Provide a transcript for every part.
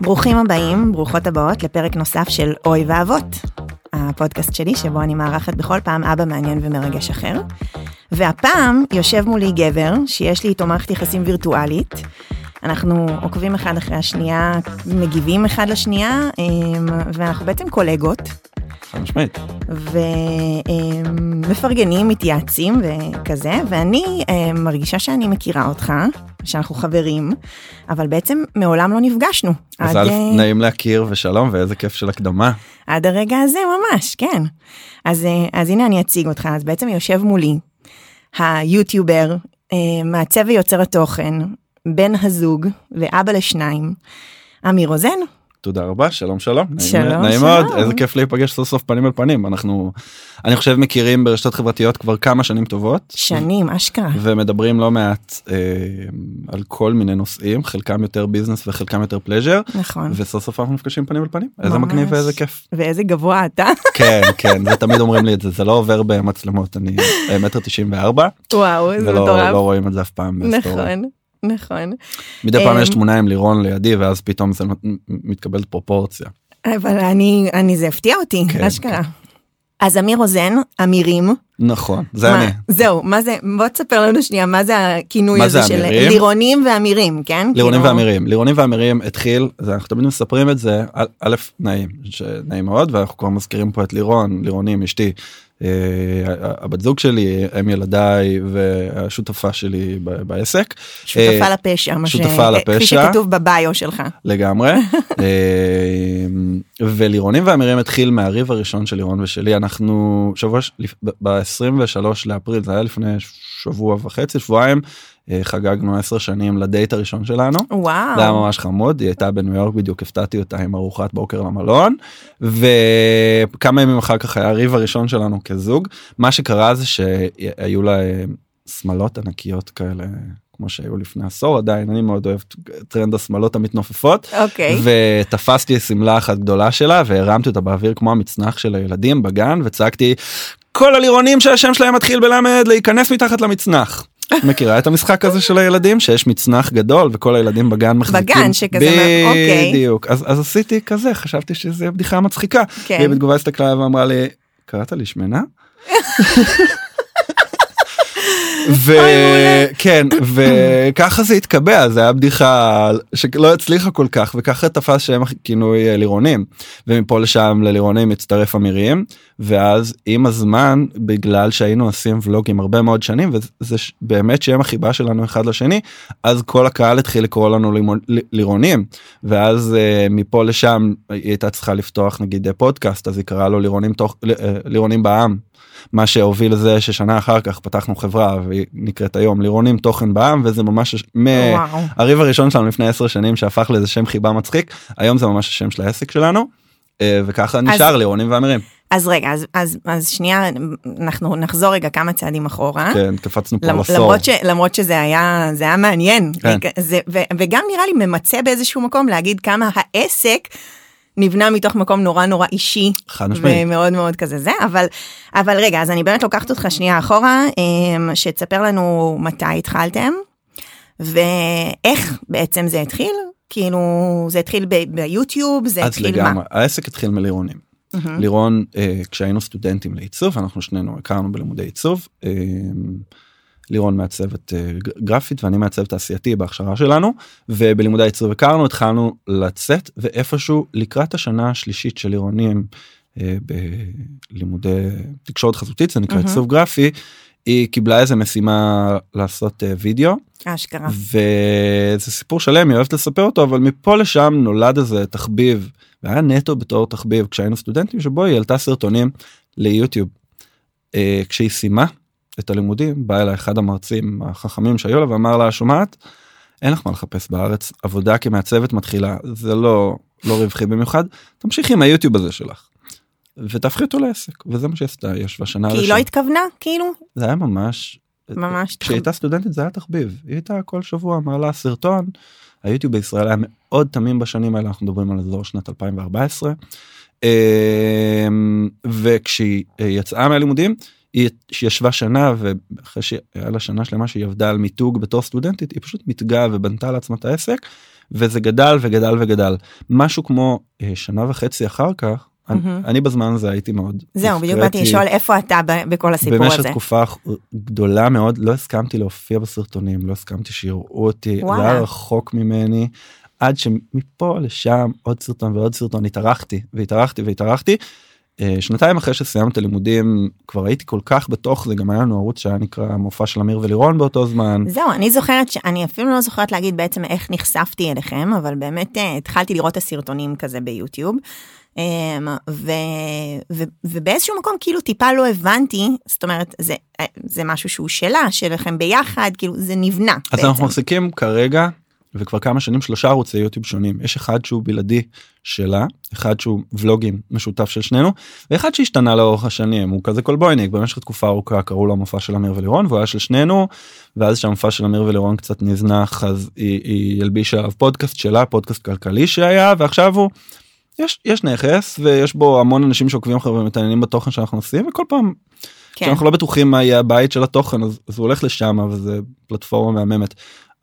ברוכים הבאים, ברוכות הבאות לפרק נוסף של אוי ואבות, הפודקאסט שלי שבו אני מארחת בכל פעם אבא מעניין ומרגש אחר. והפעם יושב מולי גבר שיש לי איתו מערכת יחסים וירטואלית. אנחנו עוקבים אחד אחרי השנייה, מגיבים אחד לשנייה, אמ, ואנחנו בעצם קולגות. חד משמעית. ומפרגנים, מתייעצים וכזה, ואני אמ, מרגישה שאני מכירה אותך, שאנחנו חברים, אבל בעצם מעולם לא נפגשנו. אז עד, אה, נעים להכיר ושלום ואיזה כיף של הקדמה. עד הרגע הזה ממש, כן. אז, אה, אז הנה אני אציג אותך, אז בעצם יושב מולי היוטיובר, אה, מעצב ויוצר התוכן, בן הזוג ואבא לשניים, אמיר רוזן. תודה רבה שלום שלום שלום, נעים. מאוד איזה כיף להיפגש סוף סוף פנים אל פנים אנחנו אני חושב מכירים ברשתות חברתיות כבר כמה שנים טובות שנים, אשכרה. ומדברים לא מעט אה, על כל מיני נושאים חלקם יותר ביזנס וחלקם יותר פלז'ר נכון. וסוף סוף אנחנו נפגשים פנים אל פנים איזה ממש. מגניב ואיזה כיף ואיזה גבוה אתה. כן כן זה תמיד אומרים לי את זה זה לא עובר במצלמות אני אה, מטר תשעים וארבע וואו, איזה ולא מטורף. לא רואים את זה אף פעם. נכון, נכון. מדי פעם יש אמ, תמונה עם לירון לידי ואז פתאום זה מתקבלת פרופורציה. אבל אני, אני, זה הפתיע אותי, כן, אשכרה. אז אמיר רוזן, אמירים. נכון זה מה- אני. זהו, מה זה, בוא תספר לנו שנייה, מה זה הכינוי מה הזה זה של אמירים? לירונים ואמירים, כן? לירונים כאילו- ואמירים לירונים ואמירים התחיל זה אנחנו תמיד מספרים את זה א', נעים שנעים מאוד ואנחנו כבר מזכירים פה את לירון לירונים אשתי. אה, הבת זוג שלי אם ילדיי והשותפה שלי בעסק שותפה אה, לפשע, מה שותפה כפי לפשע. שכתוב בביו שלך. לגמרי אה, ולירונים ואמירים התחיל מהריב הראשון של לירון ושלי אנחנו שבוע ב-23 לאפריל זה היה לפני שבוע וחצי שבועיים חגגנו 10 שנים לדייט הראשון שלנו. וואו. זה היה ממש חמוד היא הייתה בניו יורק בדיוק הפתעתי אותה עם ארוחת בוקר למלון וכמה ימים אחר כך היה הריב הראשון שלנו כזוג מה שקרה זה שהיו לה אה, שמלות ענקיות כאלה כמו שהיו לפני עשור עדיין אני מאוד אוהב טרנד השמלות המתנופפות אוקיי. ותפסתי שמלה אחת גדולה שלה והרמתי אותה באוויר כמו המצנח של הילדים בגן וצעקתי כל הלירונים שהשם שלהם מתחיל בלמד להיכנס מתחת למצנח. מכירה את המשחק הזה של הילדים שיש מצנח גדול וכל הילדים בגן מחזיקים בגן שכזה, אוקיי. בדיוק אז אז עשיתי כזה חשבתי שזה בדיחה מצחיקה כן. והיא בתגובה הסתכלה ואמרה לי קראת לי שמנה. וכן וככה זה התקבע זה היה בדיחה שלא הצליחה כל כך וככה תפס שם כינוי אה, לירונים. ומפה לשם ללירונים הצטרף אמירים ואז עם הזמן בגלל שהיינו עושים ולוגים הרבה מאוד שנים וזה באמת שם החיבה שלנו אחד לשני אז כל הקהל התחיל לקרוא לנו לירונים. ואז אה, מפה לשם היא הייתה צריכה לפתוח נגיד אה, פודקאסט אז היא קראה לו לירונים תוך לירונים בעם. מה שהוביל לזה ששנה אחר כך פתחנו חברה והיא נקראת היום לירונים תוכן בעם וזה ממש. מהריב הראשון שלנו לפני 10 שנים שהפך לאיזה שם חיבה מצחיק היום זה ממש השם של העסק שלנו אה, וככה נשאר לירונים ואמירים אז רגע, אז, אז, אז שנייה, אנחנו נחזור רגע כמה צעדים אחורה. כן קפצנו פה למרות, ש, למרות שזה היה, זה היה מעניין. כן. זה, ו, וגם נראה לי ממצה באיזשהו מקום להגיד כמה העסק נבנה מתוך מקום נורא נורא אישי. חד משמעית. ומאוד מאוד כזה זה, אבל, אבל רגע, אז אני באמת לוקחת אותך שנייה אחורה, אמ, שתספר לנו מתי התחלתם, ואיך בעצם זה התחיל. כאילו, זה התחיל ב- ביוטיוב, זה אז התחיל לגמרי מה? העסק התחיל מלירונים. מהמם. לירון אה, כשהיינו סטודנטים לעיצוב אנחנו שנינו הכרנו בלימודי עיצוב. אה, לירון מעצבת אה, גרפית ואני מעצב תעשייתי בהכשרה שלנו ובלימודי העיצוב הכרנו התחלנו לצאת ואיפשהו לקראת השנה השלישית של לירונים אה, בלימודי תקשורת חזותית זה נקרא. עיצוב גרפי היא קיבלה איזה משימה לעשות אה, וידאו אשכרה. וזה סיפור שלם היא אוהבת לספר אותו אבל מפה לשם נולד איזה תחביב והיה נטו בתור תחביב כשהיינו סטודנטים שבו היא העלתה סרטונים ליוטיוב. כשהיא סיימה את הלימודים בא אליה אחד המרצים החכמים שהיו לה ואמר לה שומעת אין לך מה לחפש בארץ עבודה כמעצבת מתחילה זה לא לא רווחי במיוחד תמשיכי עם היוטיוב הזה שלך. ותהפכי אותו לעסק וזה מה שהיא עשתה היא ישבה שנה כי היא לא ראשונה. התכוונה, כאילו? זה היה ממש ממש כשהיא הייתה סטודנטית זה היה תחביב היא הייתה כל שבוע מעלה סרטון. היוטיוב בישראל היה מאוד תמים בשנים האלה אנחנו מדברים על אזור שנת 2014. אמ, וכשהיא אה, יצאה מהלימודים היא ישבה שנה ואחרי שהיה לה שנה שלמה שהיא עבדה על מיתוג בתור סטודנטית היא פשוט מתגה ובנתה לעצמה את העסק וזה גדל וגדל וגדל משהו כמו אה, שנה וחצי אחר כך אני, אני בזמן הזה הייתי מאוד זהו בדיוק באתי לשאול איפה אתה בכל הסיפור במשך הזה. תקופה גדולה מאוד לא הסכמתי להופיע בסרטונים לא הסכמתי שיראו אותי זה היה רחוק ממני עד שמפה לשם עוד סרטון ועוד סרטון התארחתי והתארחתי והתארחתי. אה, שנתיים אחרי שסיימתי את הלימודים כבר הייתי כל כך בתוך זה גם היה לנו ערוץ שהיה נקרא מופע של אמיר ולירון באותו זמן. זהו אני זוכרת שאני אפילו לא זוכרת להגיד בעצם איך נחשפתי אליכם אבל באמת אה, התחלתי לראות את הסרטונים כזה ביוטיוב. אמ, ו, ו, ובאיזשהו מקום כאילו טיפה לא הבנתי זאת אומרת זה זה משהו שהוא שלה שלכם ביחד כאילו זה נבנה. אז בעצם. אנחנו מחזיקים כרגע וכבר כמה שנים שלושה ערוצי יוטיוב שונים יש אחד שהוא בלעדי שלה אחד שהוא ולוגים משותף של שנינו ואחד שהשתנה לאורך השנים הוא כזה קולבויניק במשך תקופה ארוכה קראו לו המופע של אמיר ולירון והוא היה של שנינו ואז שהמופע של אמיר ולירון קצת נזנח אז היא, היא הלבישה עליו פודקאסט שלה פודקאסט כלכלי שהיה ועכשיו הוא. יש יש נכס ויש בו המון אנשים שעוקבים אחריו ומתעניינים בתוכן שאנחנו עושים וכל פעם. כן. שאנחנו לא בטוחים מה יהיה הבית של התוכן אז, אז הוא הולך לשם וזה פלטפורמה מהממת.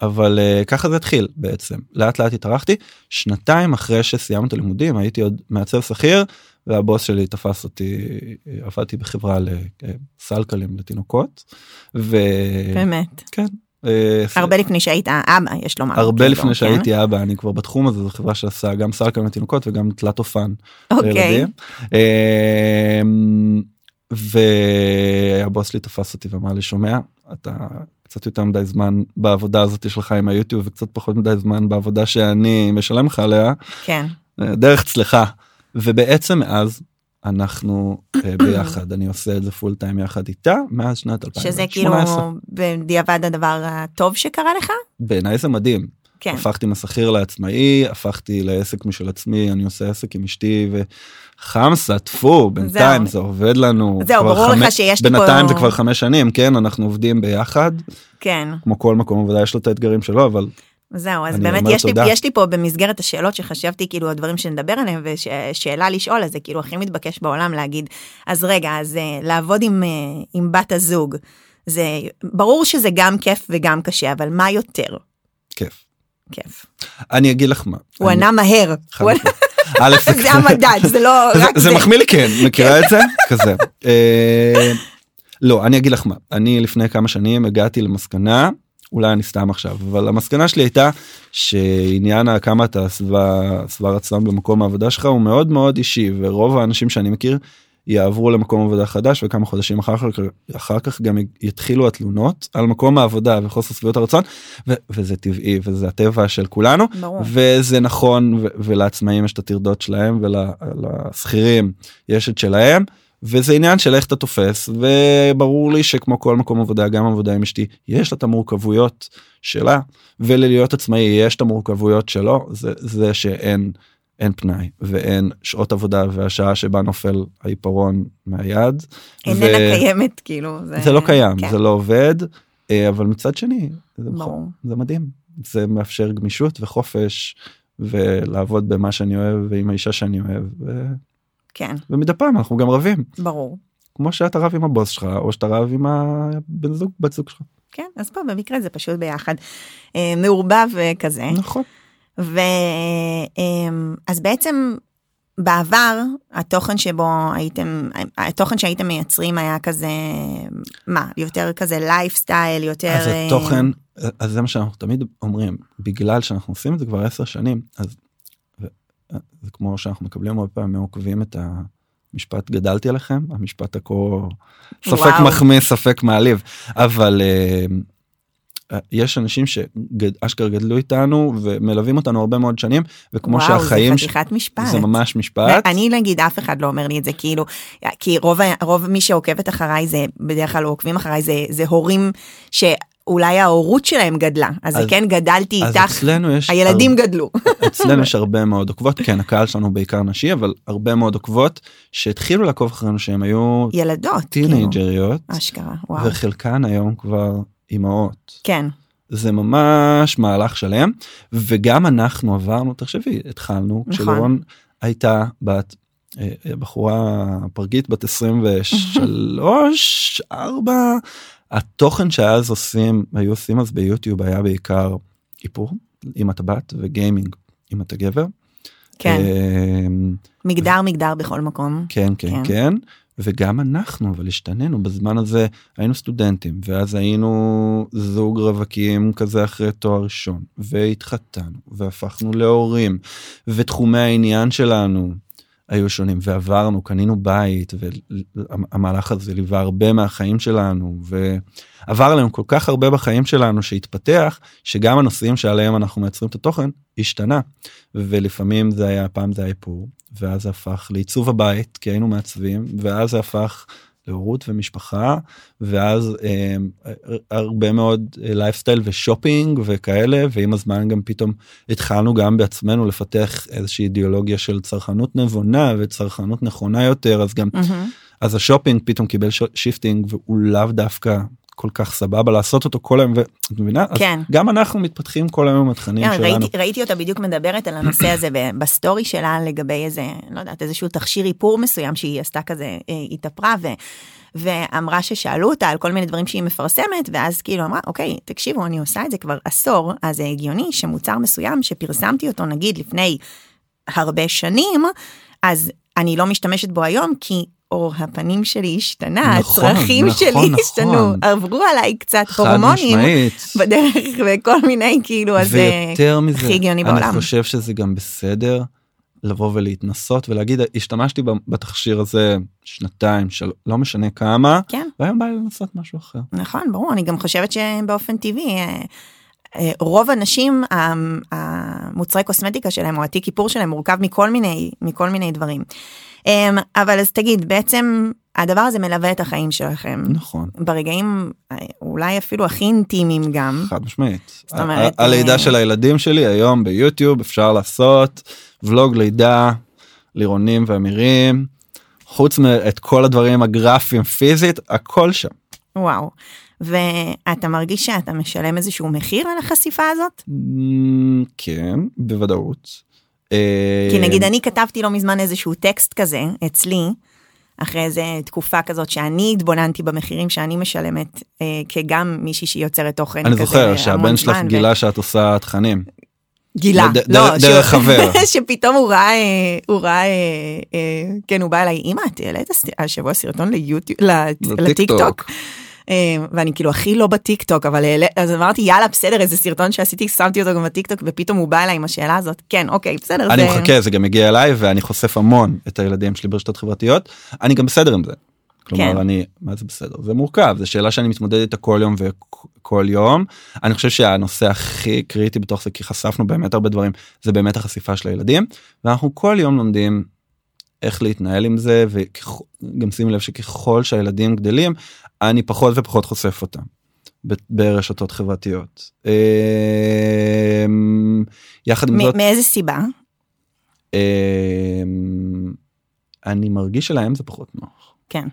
אבל uh, ככה זה התחיל בעצם לאט לאט התארחתי שנתיים אחרי שסיימתי את הלימודים הייתי עוד מעצב שכיר והבוס שלי תפס אותי עבדתי בחברה לסלקלים לתינוקות. ו... באמת. כן. אה, הרבה לפני שהיית אבא יש לומר. הרבה לפני כן? שהייתי אבא אני כבר בתחום הזה זו חברה שעשה גם סלקלים לתינוקות וגם תלת אופן. אוקיי. והבוס שלי תפס אותי ואמר לי שומע אתה קצת יותר מדי זמן בעבודה הזאת שלך עם היוטיוב וקצת פחות מדי זמן בעבודה שאני משלם לך עליה. כן. דרך צלחה. ובעצם מאז אנחנו אה, ביחד אני עושה את זה פול טיים יחד איתה מאז שנת 2018. שזה כאילו בדיעבד הדבר הטוב שקרה לך? בעיניי זה מדהים. כן. הפכתי משכיר לעצמאי הפכתי לעסק משל עצמי אני עושה עסק עם אשתי וחמסה טפו בינתיים זה עובד לנו. זהו ברור חמש, לך שיש פה... בינתיים זה כבר חמש שנים כן אנחנו עובדים ביחד. כן. כמו כל מקום עבודה יש לו את האתגרים שלו אבל. זהו אז באמת יש לי, יש לי פה במסגרת השאלות שחשבתי כאילו הדברים שנדבר עליהם ושאלה לשאול אז זה כאילו הכי מתבקש בעולם להגיד אז רגע אז אה, לעבוד עם, אה, עם בת הזוג זה ברור שזה גם כיף וגם קשה אבל מה יותר. כיף. כיף. אני אגיד לך מה. הוא ענה מהר. זה המדד זה לא רק זה. זה מחמיא לי כן מכירה את זה כזה. אה, לא אני אגיד לך מה אני לפני כמה שנים הגעתי למסקנה אולי אני סתם עכשיו אבל המסקנה שלי הייתה שעניין כמה אתה שבע רצון במקום העבודה שלך הוא מאוד מאוד אישי ורוב האנשים שאני מכיר יעברו למקום עבודה חדש וכמה חודשים אחר כך אחר כך גם יתחילו התלונות על מקום העבודה וחוסר שביעות הרצון ו- וזה טבעי וזה הטבע של כולנו ברור. וזה נכון ו- ולעצמאים יש את הטרדות שלהם ולשכירים יש את שלהם. וזה עניין של איך אתה תופס וברור לי שכמו כל מקום עבודה גם עבודה עם אשתי יש לה את המורכבויות שלה וללהיות עצמאי יש את המורכבויות שלו זה זה שאין אין פנאי ואין שעות עבודה והשעה שבה נופל העיפרון מהיד. איננה ו... קיימת כאילו זה, זה לא קיים כן. זה לא עובד אה, אבל מצד שני זה, זה מדהים זה מאפשר גמישות וחופש ולעבוד במה שאני אוהב ועם האישה שאני אוהב. ו... כן. ומדי פעם אנחנו גם רבים. ברור. כמו שאתה רב עם הבוס שלך או שאתה רב עם הבן זוג בת זוג שלך. כן אז פה במקרה זה פשוט ביחד אה, מעורבב כזה. נכון. ואז אמ, בעצם בעבר התוכן שבו הייתם התוכן שהייתם מייצרים היה כזה מה יותר כזה לייפסטייל יותר אז התוכן אז זה מה שאנחנו תמיד אומרים בגלל שאנחנו עושים את זה כבר עשר שנים אז זה כמו שאנחנו מקבלים הרבה פעמים מעוקבים את המשפט גדלתי עליכם המשפט הכה ספק מחמיא ספק מעליב אבל יש אנשים שאשכרה גדלו איתנו ומלווים אותנו הרבה מאוד שנים וכמו וואו, שהחיים זה חתיכת משפט זה ממש משפט אני נגיד אף אחד לא אומר לי את זה כאילו כי רוב רוב מי שעוקבת אחריי זה בדרך כלל עוקבים אחריי זה זה הורים ש. אולי ההורות שלהם גדלה אז, אז כן גדלתי אז איתך אצלנו יש הילדים הר... גדלו אצלנו יש הרבה מאוד עוקבות כן הקהל שלנו בעיקר נשי אבל הרבה מאוד עוקבות שהתחילו לעקוב אחרינו שהם היו ילדות טינג'ריות כאילו. אשכרה וואו. וחלקן היום כבר אימהות. כן. זה ממש מהלך שלם וגם אנחנו עברנו תחשבי התחלנו נכון. כשלירון הייתה בת אה, בחורה פרגית בת 23 4 התוכן שאז עושים היו עושים אז ביוטיוב היה בעיקר איפור אם אתה בת וגיימינג אם אתה גבר. כן. אמ, מגדר מגדר בכל מקום. כן כן כן. וגם אנחנו אבל השתננו. בזמן הזה היינו סטודנטים ואז היינו זוג רווקים כזה אחרי תואר ראשון והתחתנו והפכנו להורים ותחומי העניין שלנו היו שונים ועברנו קנינו בית והמהלך הזה ליווה הרבה מהחיים שלנו ועבר עלינו כל כך הרבה בחיים שלנו שהתפתח שגם הנושאים שעליהם אנחנו מייצרים את התוכן השתנה. ולפעמים זה היה פעם זה היה איפור ואז זה הפך לעיצוב הבית כי היינו מעצבים ואז זה הפך להורות ומשפחה ואז אה, הרבה מאוד lifestyle ו shopping וכאלה ועם הזמן גם פתאום התחלנו גם בעצמנו לפתח איזושהי אידיאולוגיה של צרכנות נבונה וצרכנות נכונה יותר אז גם מהמם. אז השופינג פתאום קיבל shifting והוא לאו דווקא כל כך סבבה לעשות אותו כל היום ואת מבינה כן. גם אנחנו מתפתחים כל היום התכנים כן, שלנו. ראיתי, ראיתי אותה בדיוק מדברת על הנושא הזה בסטורי שלה לגבי איזה, לא יודעת, איזשהו תכשיר איפור מסוים שהיא עשתה כזה, אה, התאפרה ו... ואמרה ששאלו אותה על כל מיני דברים שהיא מפרסמת ואז כאילו אמרה אוקיי תקשיבו אני עושה את זה כבר עשור אז זה הגיוני שמוצר מסוים שפרסמתי אותו נגיד לפני הרבה שנים אז אני לא משתמשת בו היום כי אור הפנים שלי השתנה נכון, הצרכים נכון, שלי נכון. השתנו עברו עליי קצת הורמונים משמעית. בדרך וכל מיני כאילו אז זה ויותר מזה, הכי הגיוני אני בעולם. חושב שזה גם בסדר לבוא ולהתנסות ולהגיד השתמשתי בתכשיר הזה שנתיים של לא משנה כמה כן והיום בא לי לנסות משהו אחר. נכון ברור אני גם חושבת שבאופן טבעי אה, אה, רוב הנשים המוצרי קוסמטיקה שלהם או התיק איפור שלהם מורכב מכל מיני מכל מיני דברים. אה, אבל אז תגיד בעצם הדבר הזה מלווה את החיים שלכם נכון. ברגעים אה, אולי אפילו הכי אינטימיים גם חד משמעית. זאת אומרת, ה- הלידה אה, של הילדים שלי היום ביוטיוב אפשר לעשות ולוג לידה לירונים ואמירים חוץ מאת כל הדברים הגרפיים פיזית הכל שם. וואו ואתה מרגיש שאתה משלם איזשהו מחיר על החשיפה הזאת מ, כן בוודאות. אה, כי נגיד אני כתבתי לא מזמן איזשהו טקסט כזה אצלי, אחרי איזה תקופה כזאת שאני התבוננתי במחירים שאני משלמת אה, כגם מישהי שהיא יוצרת תוכן אני כזה זוכר המון שהבן שלך זמן, ו- גילה שאת עושה תכנים. גילה, ד- לא, דרך- שהוא- דרך חבר. שפתאום הוא ראה, אה, הוא ראה, אה, אה, כן הוא בא אליי, אמא את העלית השבוע סרטון ליוטיוב, לט- לטיק. אה, ואני כאילו הכי לא בטיק טוק אבל אז אמרתי יאללה בסדר איזה סרטון שעשיתי שמתי אותו גם בטיק טוק ופתאום הוא בא אליי עם השאלה הזאת. כן אוקיי בסדר אני זה- מחכה זה גם הגיע אליי ואני חושף המון את הילדים שלי ברשתות חברתיות. אני גם בסדר עם זה. כלומר כן. אני מה זה בסדר? זה מורכב זה שאלה שאני מתמודד איתה כל יום וכל יום. אני חושב שהנושא הכי קריטי בתוך זה כי חשפנו באמת הרבה דברים זה באמת החשיפה של הילדים. ואנחנו כל יום לומדים איך להתנהל עם זה וגם שימי לב שככל שהילדים גדלים אני פחות ופחות חושף אותם ברשתות חברתיות. אמ, יחד עם זאת מאיזה סיבה אמ, אני מרגיש שלהם זה פחות נוח. כן.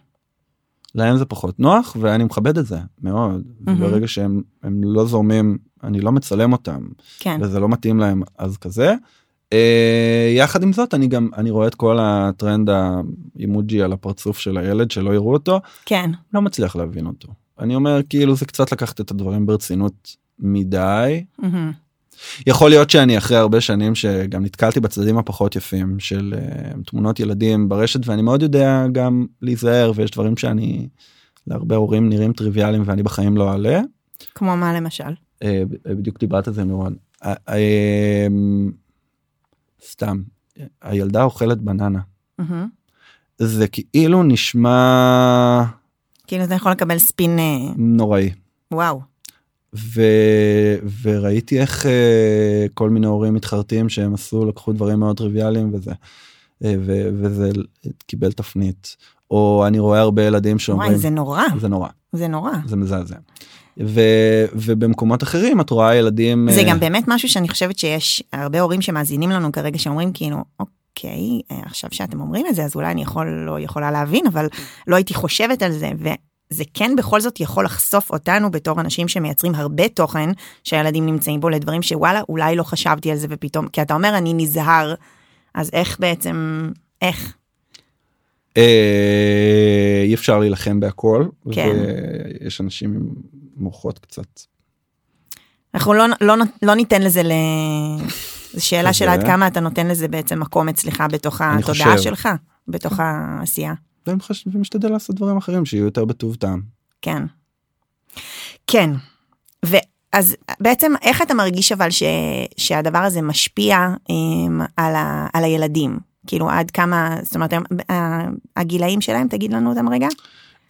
להם זה פחות נוח ואני מכבד את זה מאוד. מהמם. ברגע שהם הם לא זורמים אני לא מצלם אותם כן וזה לא מתאים להם אז כזה. אה, יחד עם זאת אני גם אני רואה את כל הטרנד האימוג'י על הפרצוף של הילד שלא יראו אותו כן לא מצליח להבין אותו. אני אומר כאילו זה קצת לקחת את הדברים ברצינות מדי מהמם. יכול להיות שאני אחרי הרבה שנים שגם נתקלתי בצדדים הפחות יפים של uh, תמונות ילדים ברשת ואני מאוד יודע גם להיזהר ויש דברים שאני להרבה הורים נראים טריוויאליים ואני בחיים לא אעלה. כמו מה למשל Uh, בדיוק דיברת על זה מירון. Uh, uh, סתם הילדה אוכלת בננה. זה כאילו נשמע כאילו זה יכול לקבל ספין אה, נוראי. וואו ו... וראיתי איך uh, כל מיני הורים מתחרטים שהם עשו לקחו דברים מאוד טריוויאליים וזה אה, ו... וזה קיבל תפנית או אני רואה הרבה ילדים שאומרים וואי זה נורא. זה נורא. זה נורא. זה מזעזע. ו... ובמקומות אחרים את רואה ילדים זה אה, גם באמת משהו שאני חושבת שיש הרבה הורים שמאזינים לנו כרגע שאומרים כאילו אוקיי אה, עכשיו שאתם אומרים את זה אז אולי אני יכול לא יכולה להבין אבל לא הייתי חושבת על זה. וזה כן בכל זאת יכול לחשוף אותנו בתור אנשים שמייצרים הרבה תוכן שהילדים נמצאים בו לדברים שוואלה אולי לא חשבתי על זה ופתאום כי אתה אומר אני נזהר. אז איך בעצם איך אי אפשר להילחם בהכל, כן. ויש אנשים עם מוחות קצת. אנחנו לא, לא, לא ניתן לזה ל... זו שאלה של. עד כמה אתה נותן לזה בעצם מקום אצלך בתוך התודעה חושב. שלך, בתוך העשייה. ומשתדל לעשות דברים אחרים שיהיו יותר בטוב טעם. כן. כן. ואז בעצם איך אתה מרגיש אבל ש, שהדבר הזה משפיע um, על, ה, על הילדים? כאילו עד כמה, זאת אומרת, הם- ה- הגילאים שלהם, תגיד לנו אותם רגע?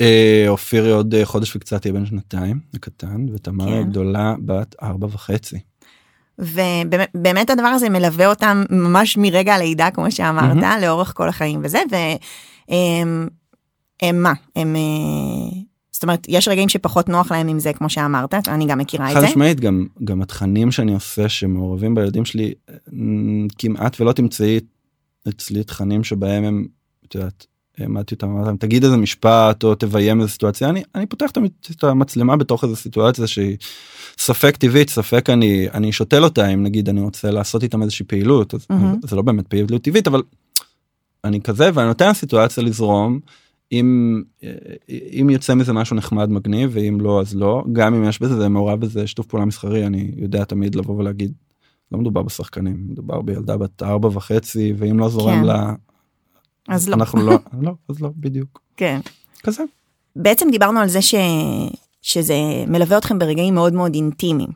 אה, אופיר עוד אה, חודש וקצת יהיה בן שנתיים, הקטן, ותמר כן. הגדולה בת ארבע וחצי. ובאמת באמת הדבר הזה מלווה אותם ממש מרגע הלידה, כמו שאמרת, מהמם. לאורך כל החיים וזה, והם הם מה? הם... אה, זאת אומרת, יש רגעים שפחות נוח להם עם זה, כמו שאמרת, אני גם מכירה את חד זה. משמעית גם גם התכנים שאני עושה שמעורבים בילדים שלי אה, כמעט ולא תמצאי אצלי תכנים שבהם הם את יודעת העמדתי אותם אמרתי להם, תגיד איזה משפט או תביים איזה סיטואציה אני אני פותח את המצ- את המצלמה בתוך איזה סיטואציה שהיא ספק טבעית ספק אני אני שותל אותה אם נגיד אני רוצה לעשות איתם איזושהי פעילות אז מהמם. זה לא באמת פעילות טבעית אבל אני כזה ואני נותן לסיטואציה לזרום. אם אם יוצא מזה משהו נחמד מגניב ואם לא אז לא גם אם יש בזה זה מעורב בזה שיתוף פעולה מסחרי אני יודע תמיד לבוא ולהגיד. לא מדובר בשחקנים מדובר בילדה בת ארבע וחצי ואם לא זורם כן. לה אז לא. אנחנו לא לא אז לא בדיוק כן. כזה בעצם דיברנו על זה ש... שזה מלווה אתכם ברגעים מאוד מאוד אינטימיים.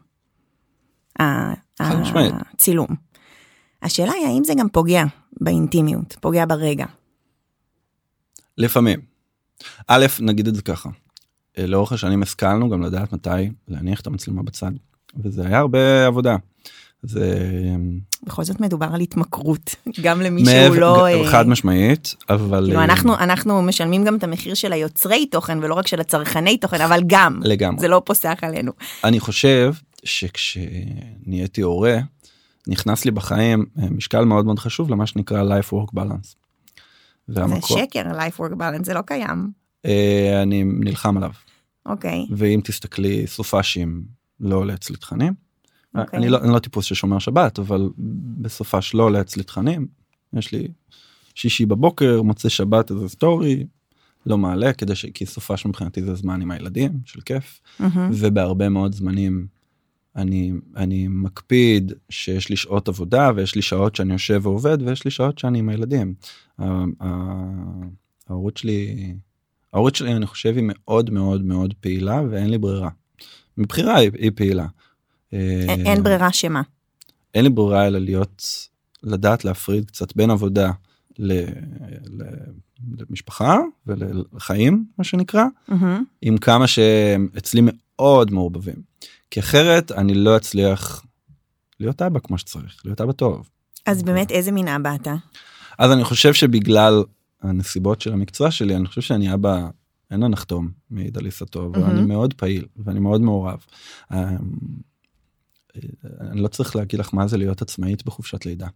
הצילום. השאלה היא האם זה גם פוגע באינטימיות, פוגע ברגע. לפעמים. א' נגיד את זה ככה. אה, לאורך השנים השכלנו גם לדעת מתי להניח את המצלמה בצד וזה היה הרבה עבודה. זה בכל זאת מדובר על התמכרות, גם למי מעבר- שהוא לא... אה, חד משמעית אבל כאילו אה, אנחנו אנחנו משלמים גם את המחיר של היוצרי תוכן ולא רק של הצרכני תוכן אבל גם לגמרי זה לא פוסח עלינו. אני חושב שכשנהייתי הורה נכנס לי בחיים אה, משקל מאוד מאוד חשוב למה שנקרא life work balance. זה והמקום- שקר life work balance זה לא קיים. אני נלחם עליו אוקיי. ואם תסתכלי סופאשים לא עולה אצלי תכנים. אוקיי. אני לא אני לא טיפוס ששומר שבת אבל בסופש לא עולה אצלי תכנים. יש לי שישי בבוקר מוצא שבת איזה סטורי לא מעלה כדי ש... כי סופש מבחינתי זה זמן עם הילדים של כיף מהמם. ובהרבה מאוד זמנים אני אני מקפיד שיש לי שעות עבודה ויש לי שעות שאני יושב ועובד ויש לי שעות שאני עם הילדים. ההורות שלי ההורות שלי אני חושב היא מאוד מאוד מאוד פעילה ואין לי ברירה. מבחירה היא, היא פעילה. אין- אה, אין ברירה שמה. אין לי ברירה אלא להיות לדעת להפריד קצת בין עבודה ל, ל, למשפחה ולחיים מה שנקרא מהמם. עם כמה שהם אצלי מאוד מעורבבים כי אחרת אני לא אצליח להיות אבא כמו שצריך להיות אבא טוב. אז באמת איזה מין אבא אתה? אז אני חושב שבגלל הנסיבות של המקצוע שלי אני חושב שאני אבא אין הנחתום מעיד על עיסתו. ואני מאוד פעיל ואני מאוד מעורב. אה, אני לא צריך להגיד לך מה זה להיות עצמאית בחופשת לידה.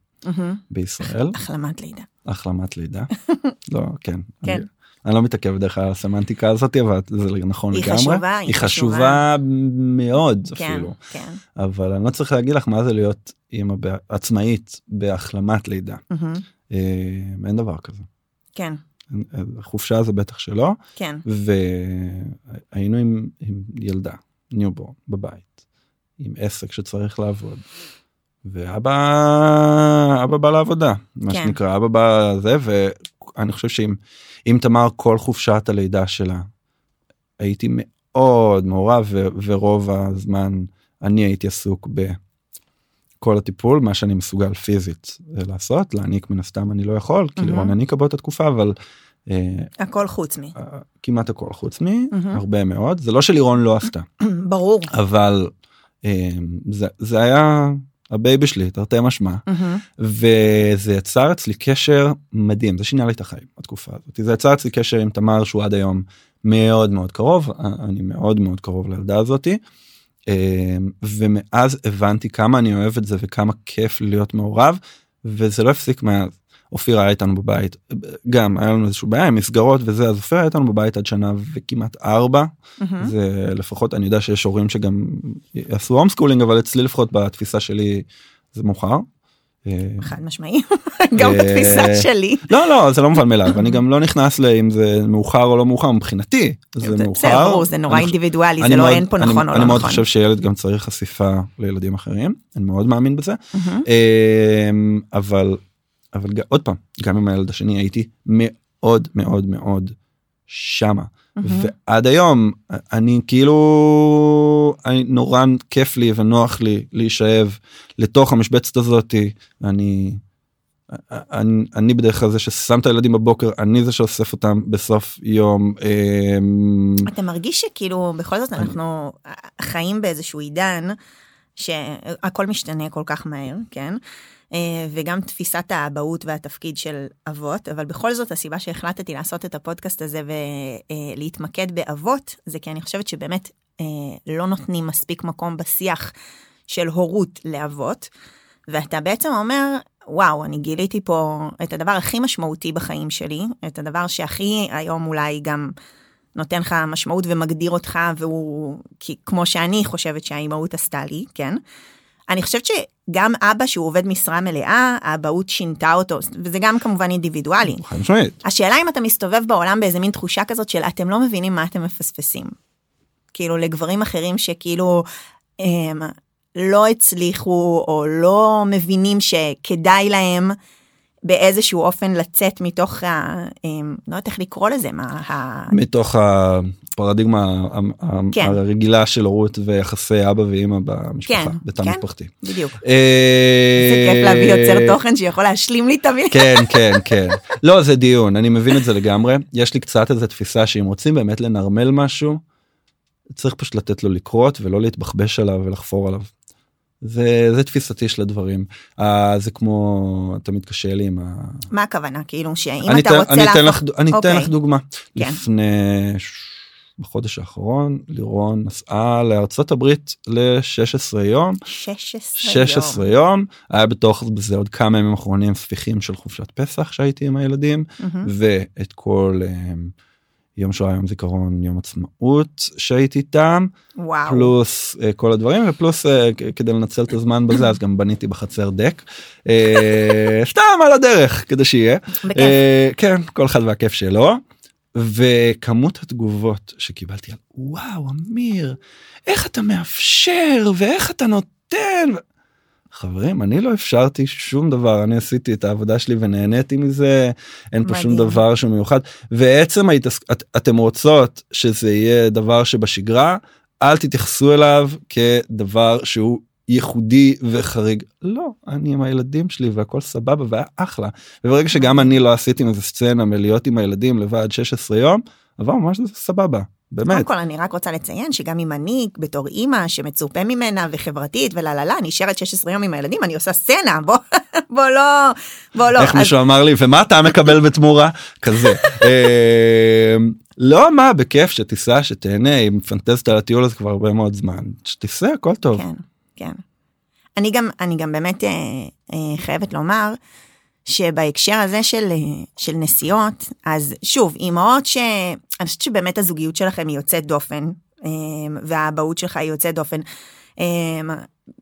בישראל החלמת לידה. החלמת לידה לא כן כן. אני, לא מתעכב על הסמנטיקה הזאת אבל זה נכון היא לגמרי חשובה, היא היא חשובה. חשובה מאוד כן, אפילו כן. אבל אני לא צריך להגיד לך מה זה להיות אימא עצמאית בהחלמת לידה. אה, אין דבר כזה כן, חופשה זה בטח שלא כן. והיינו עם, עם ילדה newborn בבית עם עסק שצריך לעבוד. ואבא אבא בא לעבודה מה כן. שנקרא אבא בא זה ואני חושב שעם עם תמר כל חופשת הלידה שלה הייתי מאוד מעורב ו- ורוב הזמן אני הייתי עסוק בכל הטיפול מה שאני מסוגל פיזית לעשות להעניק מן הסתם אני לא יכול כי מהמם. לירון העניקה באותה תקופה אבל אה, הכל חוץ מי. כמעט הכל חוץ מהמם. מהרבה מאוד זה לא שלירון לא עשתה ברור. אבל אה, זה זה היה ה baby שלי תרתי משמע מהמם. וזה יצר אצלי קשר מדהים זה שינה לי את החיים בתקופה הזאת זה יצר אצלי קשר עם תמר שהוא עד היום מאוד מאוד קרוב אני מאוד מאוד קרוב לילדה הזאתי. אה, ומאז הבנתי כמה אני אוהב את זה וכמה כיף להיות מעורב וזה לא הפסיק מאז. אופיר היה איתנו בבית גם היה לנו איזשהו בעיה עם מסגרות וזה אז אופיר היה איתנו בבית עד שנה וכמעט ארבע מהמם. זה לפחות אני יודע שיש הורים שגם יעשו home schooling אבל אצלי לפחות בתפיסה שלי זה מאוחר. אה, חד משמעי, גם אה, בתפיסה שלי. לא לא זה לא מובן מאליו אני גם לא נכנס לאם זה מאוחר או לא מאוחר מבחינתי זה מאוחר. זה נורא אני- אינדיבידואלי, אני זה לא מאוד- אין פה אני- נכון או אני לא מאוד נכון. חושב שילד גם צריך חשיפה לילדים אחרים אני מאוד מאמין בזה. אמ, אבל אבל עוד פעם גם עם הילד השני הייתי מאוד מאוד מאוד שמה מהמם. ועד היום אני כאילו אני נורא כיף לי ונוח לי להישאב לתוך המשבצת הזאתי אני. אני, אני בדרך כלל זה ששם את הילדים בבוקר אני זה שאוסף אותם בסוף יום אמ, אתה מרגיש שכאילו בכל זאת אנחנו חיים באיזשהו עידן שהכל משתנה כל כך מהר, כן? אה, וגם תפיסת האבהות והתפקיד של אבות, אבל בכל זאת הסיבה שהחלטתי לעשות את הפודקאסט הזה ולהתמקד באבות, זה כי אני חושבת שבאמת אה, לא נותנים מספיק מקום בשיח של הורות לאבות, ואתה בעצם אומר, וואו, אני גיליתי פה את הדבר הכי משמעותי בחיים שלי, את הדבר שהכי היום אולי גם נותן לך משמעות ומגדיר אותך, והוא, כי כמו שאני חושבת שהאימהות עשתה לי, כן? אני חושבת שגם אבא שהוא עובד משרה מלאה, האבהות שינתה אותו, וזה גם כמובן אינדיבידואלי. חד משמעית. השאלה אם אתה מסתובב בעולם באיזה מין תחושה כזאת של אתם לא מבינים מה אתם מפספסים. כאילו לגברים אחרים שכאילו הם לא הצליחו או לא מבינים שכדאי להם באיזשהו אופן לצאת מתוך ה... הם, לא יודעת איך לקרוא לזה, מה... ה... מתוך הפרדיגמה כן. הרגילה של הורות ויחסי אבא ואמא במשפחה, כן, בתא כן. משפחתי. בדיוק. אה, זה כיף להביא יוצר תוכן שיכול להשלים לי את המילה. כן כן כן לא זה דיון אני מבין את זה לגמרי יש לי קצת איזה תפיסה שאם רוצים באמת לנרמל משהו צריך פשוט לתת לו לקרות ולא להתבחבש עליו ולחפור עליו. זה זה תפיסתי של הדברים אה, זה כמו תמיד קשה לי עם ה... מה הכוונה? כאילו שאם אני אתה אתן- רוצה אני להפוך... לך אני אתן אוקיי. לך דוגמה כן. לפני בחודש האחרון לירון נסעה לארצות הברית ל-16 יום 16 16 יום. יום היה בתוך זה עוד כמה ימים אחרונים ספיחים של חופשת פסח שהייתי עם הילדים מהמם. ואת כל um, יום שואה יום זיכרון יום עצמאות שהייתי איתם וואו. פלוס uh, כל הדברים ופלוס uh, כדי לנצל את הזמן בזה אז גם בניתי בחצר דק uh, סתם על הדרך כדי שיהיה בכיף. אה, כן כל אחד והכיף שלו וכמות התגובות שקיבלתי על וואו אמיר איך אתה מאפשר ואיך אתה נותן. חברים אני לא אפשרתי שום דבר אני עשיתי את העבודה שלי ונהניתי מזה אין פה שום מדהים. דבר שהוא מיוחד. ועצם ההתעסק את, אתם רוצות שזה יהיה דבר שבשגרה? אל תתייחסו אליו כדבר שהוא ייחודי וחריג. לא אני עם הילדים שלי והכל סבבה והיה אחלה. וברגע שגם אני לא עשיתי איזה סצנה מלהיות עם הילדים לבד 16 יום עבר ממש סבבה קודם באמת כל אני רק רוצה לציין שגם אם אני בתור אימא שמצופה ממנה וחברתית ולה לה לה נשארת 16 יום עם הילדים אני עושה סצנה בוא בוא לא בוא לא. איך אז- מישהו אמר לי ומה אתה מקבל בתמורה? כזה. אה, לא מה בכיף שתיסע שתהנה היא מפנטזת על הטיול הזה כבר הרבה מאוד זמן. שתיסע הכל טוב. כן כן. אני גם אני גם באמת אה, אה, חייבת לומר שבהקשר הזה של אה, של נסיעות אז שוב אימהות שאני חושבת שבאמת הזוגיות שלכם היא יוצאת דופן אה, והאבהות שלך היא יוצאת דופן. אה,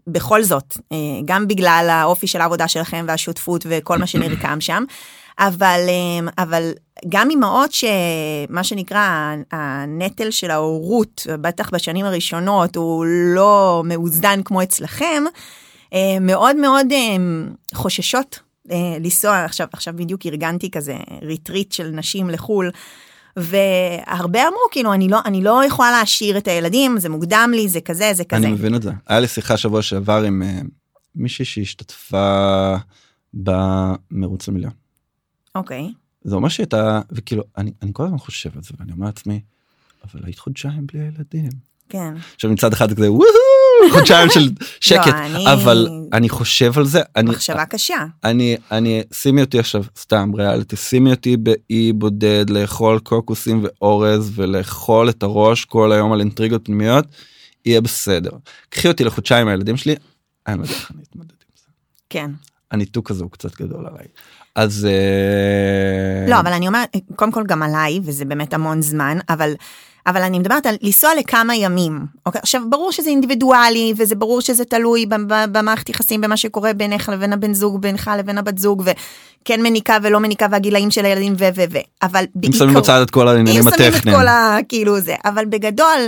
בכל זאת גם בגלל האופי של העבודה שלכם והשותפות וכל מה שנרקם שם אבל אבל גם אימהות שמה שנקרא הנטל של ההורות בטח בשנים הראשונות הוא לא מאוזן כמו אצלכם מאוד מאוד חוששות לנסוע עכשיו עכשיו בדיוק ארגנתי כזה retreat של נשים לחו"ל. והרבה אמרו כאילו אני לא אני לא יכולה להשאיר את הילדים זה מוקדם לי זה כזה זה כזה. אני מבין את זה. היה לי שיחה שבוע שעבר עם אה, מישהי שהשתתפה במרוץ למיליון אוקיי. זה אומר שהייתה וכאילו אני אני כל הזמן חושב על זה ואני אומר לעצמי אבל היית חודשיים בלי הילדים. כן. עכשיו מצד אחד זה וואו חודשיים של שקט לא, אני- אבל אני חושב על זה אני מחשבה קשה אני אני שימי אותי עכשיו סתם ריאליטי שימי אותי באי בודד לאכול קוקוסים ואורז ולאכול את הראש כל היום על אינטריגות פנימיות יהיה בסדר. קחי אותי לחודשיים עם הילדים שלי אני לא יודע איך אני אתמודד עם זה. כן הניתוק הזה הוא קצת גדול עליי. אז אה, לא אבל אני אומרת קודם כל גם עליי וזה באמת המון זמן אבל אבל אני מדברת על לנסוע לכמה ימים. אוקיי? עכשיו, ברור שזה אינדיבידואלי, וזה ברור שזה תלוי במערכת יחסים, במה שקורה בינך לבין הבן זוג, בינך לבין הבת זוג, וכן מניקה ולא מניקה, והגילאים של הילדים ו... ו... ו... אבל אם שמים בצד את כל העניינים אם שמים את הטכניים. כל ה... כאילו זה, אבל בגדול,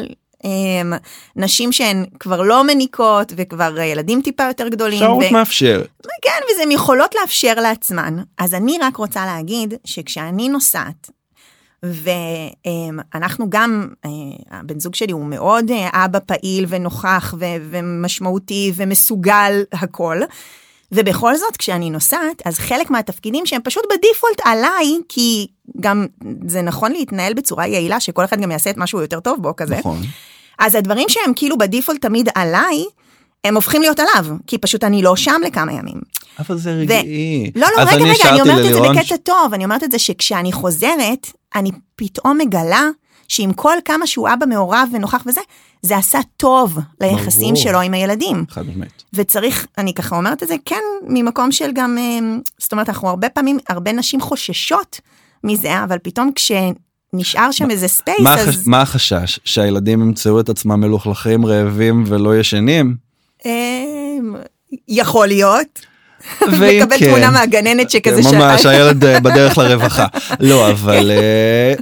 אמ, נשים שהן כבר לא מניקות, וכבר ילדים טיפה יותר גדולים, אפשרות ו- מאפשרת. כן, והן יכולות לאפשר לעצמן. אז אני רק רוצה להגיד שכשאני נוסעת, ואנחנו גם, אה, הבן זוג שלי הוא מאוד אה, אבא פעיל ונוכח ו- ומשמעותי ומסוגל הכל. ובכל זאת, כשאני נוסעת, אז חלק מהתפקידים שהם פשוט בדיפולט עליי, כי גם זה נכון להתנהל בצורה יעילה, שכל אחד גם יעשה את מה שהוא יותר טוב בו כזה. נכון. אז הדברים שהם כאילו בדיפולט תמיד עליי, הם הופכים להיות עליו, כי פשוט אני לא שם לכמה ימים. אבל זה רגעי. לא, לא, אז רגע, רגע, אני אומרת את זה ללירון בקטע טוב, אני אומרת את זה שכשאני חוזרת, אני פתאום מגלה שעם כל כמה שהוא אבא מעורב ונוכח וזה, זה עשה טוב ליחסים ברור. שלו עם הילדים. חד משמעית. וצריך, אני ככה אומרת את זה, כן, ממקום של גם, אה, זאת אומרת, אנחנו הרבה פעמים, הרבה נשים חוששות מזה, אבל פתאום כשנשאר שם איזה space, מה אז... מה החשש? שהילדים ימצאו את עצמם מלוכלכים, רעבים ולא ישנים? אה, יכול להיות. ואם לקבל כן, תמונה מהגננת שכזה ממש, שאלה. הילד אה, בדרך לרווחה. לא, אבל אה,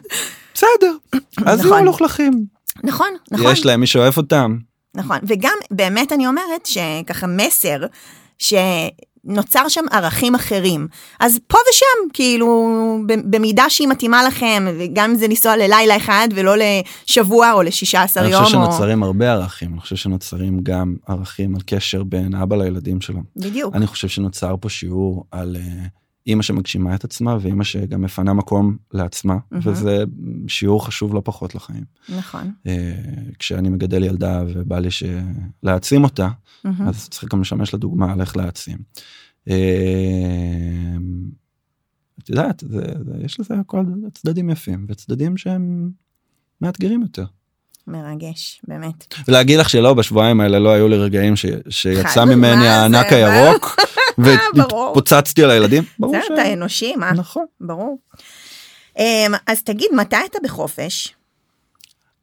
בסדר, אז נכון. מלוכלכים. נכון, נכון. יש להם מי שאוהב אותם. נכון, וגם באמת אני אומרת שככה מסר, שנוצר שם ערכים אחרים. אז פה ושם, כאילו, במידה שהיא מתאימה לכם, וגם אם זה לנסוע ללילה אחד ולא לשבוע או לשישה עשר אני יום, חושב או... שנוצרים הרבה ערכים, אני חושב שנוצרים גם ערכים על קשר בין אבא לילדים שלו. בדיוק, אני חושב שנוצר פה שיעור על אה, אימא שמגשימה את עצמה ואימא שגם מפנה מקום לעצמה, מהמם. וזה שיעור חשוב לא פחות לחיים. נכון. אה, כשאני מגדל ילדה ובא לי ש- להעצים אותה, מהמם. אז צריך גם לשמש לדוגמה על איך להעצים. אה, את יודעת, זה, זה, יש לזה הכל צדדים יפים וצדדים שהם מאתגרים יותר. מרגש, באמת. ולהגיד לך שלא, בשבועיים האלה לא היו לי רגעים ש, שיצא ממני הענק? הירוק ברור. ופוצצתי על הילדים. ברור זה ש... אתה אנושי, מה? נכון. ברור. אמ, אז תגיד, מתי אתה בחופש?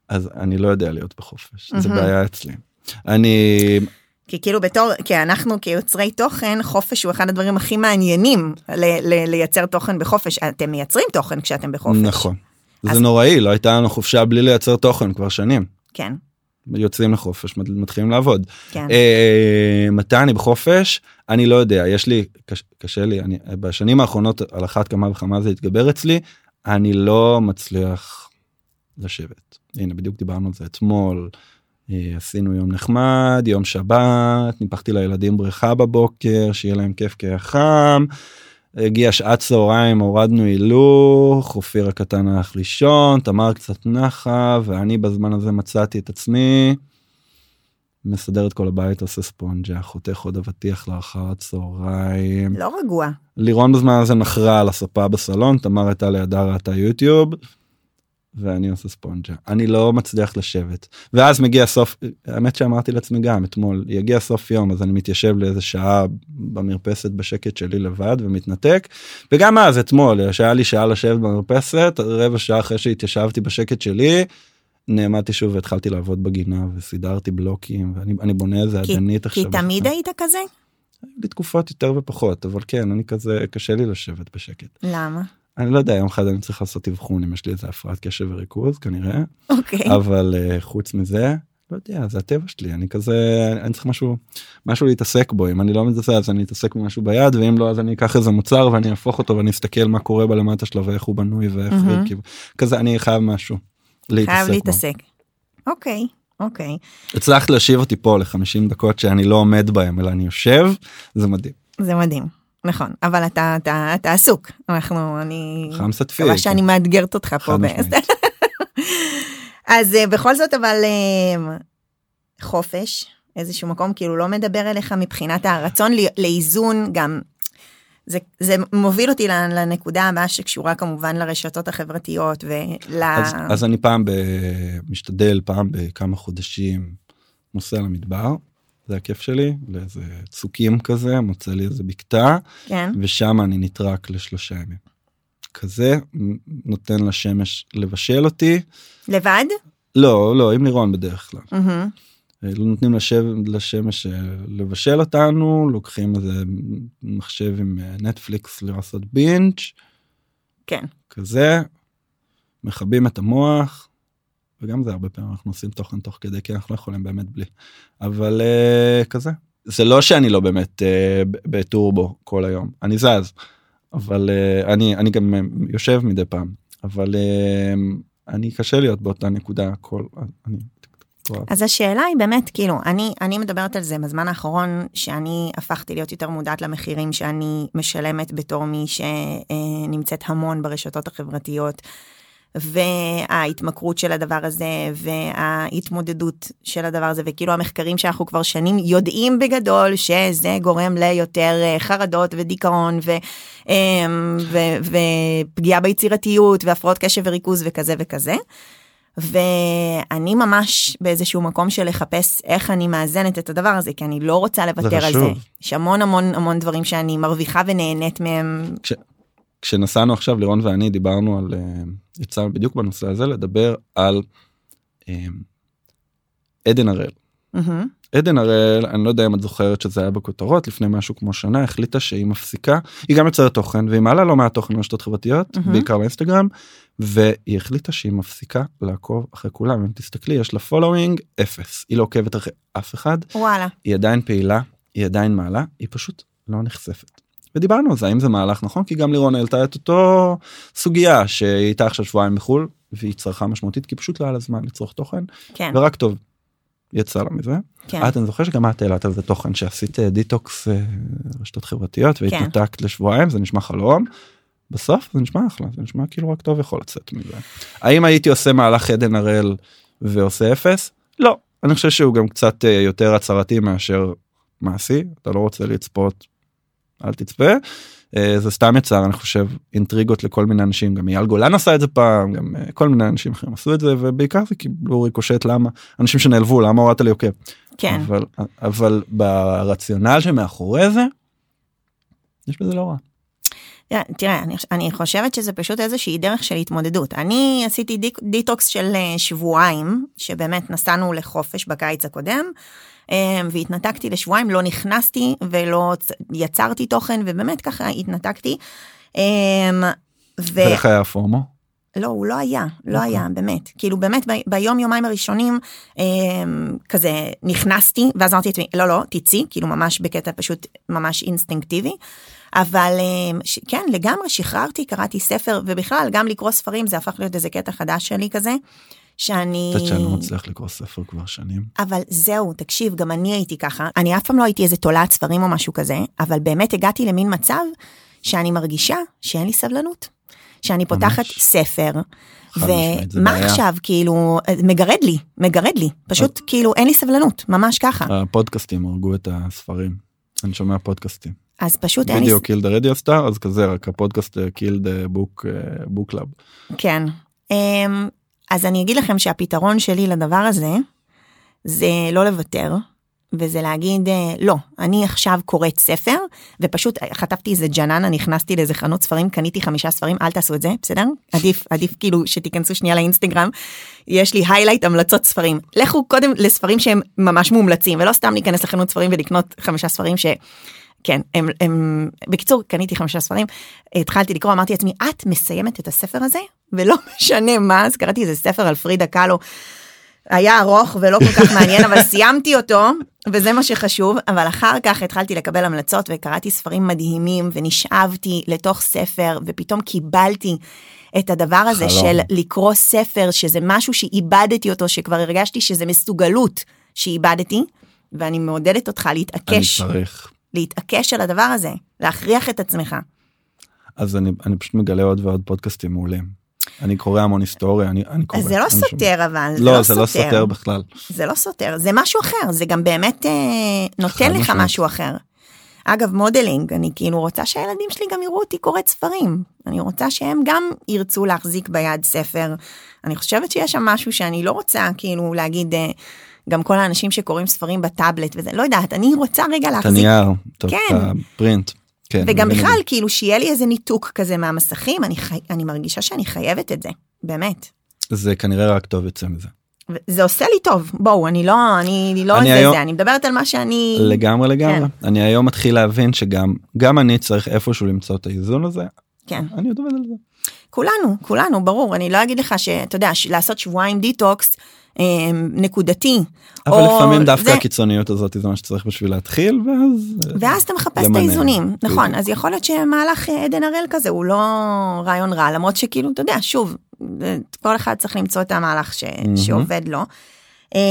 אז אני לא יודע להיות בחופש, זה. בעיה אצלי. אני כי כאילו בתור, כי אנחנו כיוצרי תוכן, חופש הוא אחד הדברים הכי מעניינים ל- ל- לייצר תוכן בחופש. אתם מייצרים תוכן כשאתם בחופש. נכון. זה נוראי, לא הייתה לנו חופשה בלי לייצר תוכן כבר שנים. כן, יוצאים לחופש, מת- מתחילים לעבוד. כן. אה, מתי אני בחופש? אני לא יודע, יש לי, קש, קשה לי, אני, בשנים האחרונות על אחת כמה וכמה זה התגבר אצלי, אני לא מצליח לשבת. הנה, בדיוק דיברנו על זה אתמול, אה, עשינו יום נחמד, יום שבת, ניפחתי לילדים בריכה בבוקר, שיהיה להם כיף כי היה חם. הגיע שעת צהריים, הורדנו הילוך, אופיר הקטן הלך לישון, תמר קצת נחה, ואני בזמן הזה מצאתי את עצמי מסדר את כל הבית, עושה ספונג'ה, חותך עוד אבטיח לאחר הצהריים. לא רגוע. לירון בזמן הזה נחרה על הספה בסלון, תמר הייתה לידה ראתה יוטיוב, ואני עושה ספונג'ה. אני לא מצליח לשבת. ואז מגיע סוף, האמת שאמרתי לעצמי גם אתמול, יגיע סוף יום, אז אני מתיישב לאיזה שעה במרפסת בשקט שלי לבד ומתנתק. וגם אז אתמול, שהיה לי שעה לשבת במרפסת, רבע שעה אחרי שהתיישבתי בשקט שלי, נעמדתי שוב והתחלתי לעבוד בגינה וסידרתי בלוקים ואני אני בונה איזה כי- אדנית כי עכשיו. תמיד עכשיו. היית כזה? היו לי תקופות יותר ופחות אבל כן אני כזה קשה לי לשבת בשקט. למה? אני לא יודע יום אחד אני צריך לעשות אבחון אם יש לי איזה הפרעת קשב וריכוז כנראה אוקיי. אבל uh, חוץ מזה לא יודע זה הטבע שלי אני כזה אני צריך משהו משהו להתעסק בו אם אני לא מתעסק אז אני אתעסק במשהו ביד ואם לא אז אני אקח איזה מוצר ואני אהפוך אותו ואני אסתכל מה קורה בלמטה שלו ואיך הוא בנוי ואיך מהמם. כאילו, כזה אני חייב משהו. להתעסק חייב בו. להתעסק. אוקיי, אוקיי. הצלחת להושיב אותי פה ל-50 דקות שאני לא עומד בהם אלא אני יושב זה מדהים. זה מדהים. נכון, אבל אתה, אתה, אתה עסוק. אנחנו, אני... חמסה תפי. מקווה שאני מאתגרת אותך פה. אז אה, בכל זאת, אבל אה, חופש, איזשהו מקום כאילו לא מדבר אליך מבחינת הרצון לאיזון גם. זה, זה מוביל אותי לנ- לנקודה הבאה שקשורה כמובן לרשתות החברתיות ול... אז, אז אני פעם ב... משתדל פעם בכמה חודשים נוסע למדבר. זה הכיף שלי לאיזה צוקים כזה מוצא לי איזה בקתה כן, ושם אני נטרק לשלושה ימים. כזה נותן לשמש לבשל אותי לבד? לא, לא, עם לירון בדרך כלל. אה, לא נותנים לשב, לשמש אה, לבשל אותנו, לוקחים איזה מחשב עם אה, נטפליקס לעשות בינץ', כן. כזה, מכבים את המוח, וגם זה הרבה פעמים אנחנו עושים תוכן תוך כדי, כי אנחנו לא יכולים באמת בלי. אבל uh, כזה. זה לא שאני לא באמת uh, ב- בטורבו כל היום, אני זז, אבל uh, אני, אני גם יושב מדי פעם, אבל uh, אני קשה להיות באותה נקודה כל... אני... אז השאלה היא באמת, כאילו, אני, אני מדברת על זה בזמן האחרון, שאני הפכתי להיות יותר מודעת למחירים שאני משלמת בתור מי שנמצאת המון ברשתות החברתיות, וההתמכרות של הדבר הזה, וההתמודדות של הדבר הזה, וכאילו המחקרים שאנחנו כבר שנים יודעים בגדול שזה גורם ליותר אה, חרדות ודיכאון ו, אמ, ו, ופגיעה ביצירתיות והפרעות קשב וריכוז וכזה וכזה. ואני ממש באיזשהו מקום של לחפש איך אני מאזנת את הדבר הזה, כי אני לא רוצה לוותר על זה. יש המון המון המון דברים שאני מרוויחה ונהנית מהם. כש, כשנסענו עכשיו לירון ואני דיברנו על אה, יצאנו בדיוק בנושא הזה לדבר על אה, עדן הראל. עדן הראל אני לא יודע אם את זוכרת שזה היה בכותרות לפני משהו כמו שנה החליטה שהיא מפסיקה היא גם יוצרת תוכן והיא מעלה לא מעט תוכן ברשתות חברתיות. בעיקר באינסטגרם והיא החליטה שהיא מפסיקה לעקוב אחרי כולם אם תסתכלי יש לה following אפס היא לא עוקבת אחרי אף אחד וואלה. היא עדיין פעילה, היא עדיין מעלה, היא פשוט לא נחשפת. ודיברנו על זה, האם זה מהלך נכון? כי גם לירון העלתה את אותו סוגיה שהיא הייתה עכשיו שבועיים בחו"ל, והיא צרכה משמעותית, כי פשוט לא היה לה זמן לצרוך תוכן, כן, ורק טוב. יצא לה מזה. כן. את, אני זוכר שגם את העלת על זה תוכן שעשית אה, דיטוקס אה, רשתות חברתיות והתנתקת לשבועיים, זה נשמע חלום. בסוף זה נשמע אחלה, זה נשמע כאילו רק טוב יכול לצאת מזה. האם הייתי עושה מהלך עדן הראל ועושה אפס? לא. אני חושב שהוא גם קצת אה, יותר הצהרתי מאשר מעשי, אתה לא רוצה לצפות, אל תצפה. אה, זה סתם יצר, אני חושב, אינטריגות לכל מיני אנשים, גם אייל גולן עשה את זה פעם, גם אה, כל מיני אנשים אחרים עשו את זה, ובעיקר זה קיבלו ריקושט למה, אנשים שנעלבו, למה הורדת לי עוקב. כן. אבל, אבל ברציונל שמאחורי זה, יש בזה לא רע. תראה, אני, אני חושבת שזה פשוט איזושהי דרך של התמודדות. אני עשיתי דית, דיטוקס של אה, שבועיים, שבאמת נסענו לחופש בקיץ הקודם, אה, והתנתקתי לשבועיים, לא נכנסתי ולא יצרתי תוכן, ובאמת ככה התנתקתי. אה, ו... ואיך היה הפורמו? לא, הוא לא היה, לא אוקיי. היה, באמת. כאילו, באמת, ב- ביום, יומיים הראשונים, אה, כזה, נכנסתי, ואז אמרתי לעצמי, לא, לא, תצאי, כאילו, ממש בקטע פשוט ממש אינסטינקטיבי. אבל אה, ש- כן, לגמרי שחררתי, קראתי ספר, ובכלל, גם לקרוא ספרים, זה הפך להיות איזה קטע חדש שלי כזה, שאני... את יודעת שאני לא מצליח לקרוא ספר כבר שנים. אבל זהו, תקשיב, גם אני הייתי ככה. אני אף פעם לא הייתי איזה תולעת ספרים או משהו כזה, אבל באמת הגעתי למין מצב שאני מרגישה שאין לי סבלנות. שאני פותחת ספר, משמעית, זה ומה. עכשיו, כאילו, מגרד לי, מגרד לי. פשוט כאילו אין לי סבלנות, ממש ככה. הפודקאסטים הרגו את הספרים. אני שומע פודקאסטים. אז פשוט אין לי... video killed the radio star אז כזה רק הפודקאסט killed book book club. כן. אמ, אז אני אגיד לכם שהפתרון שלי לדבר הזה, זה לא לוותר, וזה להגיד, אה, לא, אני עכשיו קוראת ספר, ופשוט חטפתי איזה ג'ננה, נכנסתי לאיזה חנות ספרים, קניתי חמישה ספרים, אל תעשו את זה, בסדר? עדיף, עדיף כאילו שתיכנסו שנייה לאינסטגרם, יש לי highlight המלצות ספרים. לכו קודם לספרים שהם ממש מומלצים, ולא סתם להיכנס לחנות ספרים ולקנות חמישה ספרים ש... כן, הם, הם, בקיצור, קניתי חמישה ספרים, התחלתי לקרוא, אמרתי לעצמי, את מסיימת את הספר הזה? ולא משנה מה, אז קראתי איזה ספר על פרידה קאלו, היה ארוך ולא כל כך מעניין, אבל סיימתי אותו, וזה מה שחשוב, אבל אחר כך התחלתי לקבל המלצות וקראתי ספרים מדהימים, ונשאבתי לתוך ספר, ופתאום קיבלתי את הדבר הזה חלום. של לקרוא ספר, שזה משהו שאיבדתי אותו, שכבר הרגשתי שזה מסוגלות שאיבדתי, ואני מעודדת אותך אני להתעקש. צריך. להתעקש על הדבר הזה, להכריח את עצמך. אז אני אני פשוט מגלה עוד ועוד פודקאסטים מעולים. אני קורא המון היסטוריה אני אני קורא. אז זה לא. סותר אבל, זה לא לא זה לא סותר בכלל. זה לא סותר, זה משהו אחר, זה גם באמת אה, נותן לך משמעית. משהו אחר. אגב, modeling, אני כאילו רוצה שהילדים שלי גם יראו אותי קוראת ספרים. אני רוצה שהם גם ירצו להחזיק ביד ספר. אני חושבת שיש שם משהו שאני לא רוצה כאילו להגיד, אה, גם כל האנשים שקוראים ספרים בטאבלט וזה, לא יודעת, אני רוצה רגע את להחזיק הנייר, את כן. הפרינט. כן, וגם את בכלל, זה. כאילו, שיהיה לי איזה ניתוק כזה מהמסכים, אני, חי... אני מרגישה שאני חייבת את זה, באמת. זה כנראה רק טוב יוצא מזה. זה עושה לי טוב, בואו, אני לא, אני לא אני זה היום- זה, אני מדברת על מה שאני... לגמרי לגמרי. כן. אני היום מתחיל להבין שגם גם אני צריך איפשהו למצוא את האיזון הזה. כן. אני עוד עובד על זה. כולנו, כולנו, ברור, אני לא אגיד לך שאתה יודע, לעשות שבועיים דיטוקס נקודתי. אבל או לפעמים דווקא זה- הקיצוניות הזאת זה מה שצריך בשביל להתחיל ואז ואז אתה מחפש את. האיזונים, נכון, בדיוק. אז יכול להיות שמהלך אה, עדן הראל כזה הוא לא רעיון רע, למרות שכאילו, אתה יודע, שוב, אה, כל אחד צריך למצוא את המהלך ש... מהמם. שעובד לו. אמ,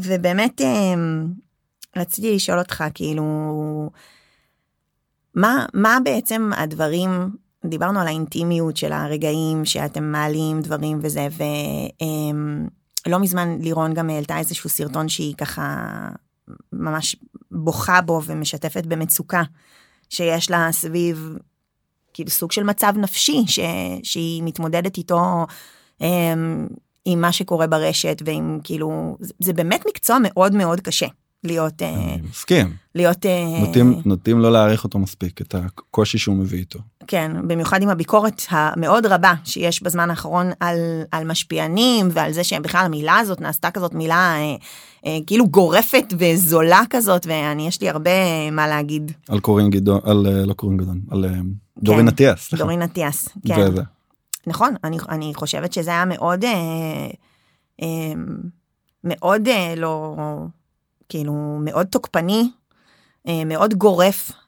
ובאמת אמ, רציתי לשאול אותך, כאילו, מה, מה בעצם הדברים, דיברנו על האינטימיות של הרגעים שאתם מעלים דברים וזה, ולא מזמן לירון גם העלתה איזשהו סרטון שהיא ככה ממש בוכה בו ומשתפת במצוקה שיש לה סביב כאילו סוג של מצב נפשי ש, שהיא מתמודדת איתו אמ, עם מה שקורה ברשת ועם כאילו זה, זה באמת מקצוע מאוד מאוד קשה להיות אה, אני מסכים. להיות אה, נוטים נוטים לא להעריך אותו מספיק את הקושי שהוא מביא איתו. כן במיוחד עם הביקורת המאוד רבה שיש בזמן האחרון על על משפיענים ועל זה שבכלל המילה הזאת נעשתה כזאת מילה אה, אה, כאילו גורפת וזולה כזאת ואני יש לי הרבה מה להגיד על קורין גדעון על אה, לא קורין גדעון על אה, דורין אטיאס. דורין אטיאס כן וזה. נכון, אני, אני חושבת שזה היה מאוד, אה, אה, מאוד אה, לא, כאילו, מאוד תוקפני, אה, מאוד גורף, אה,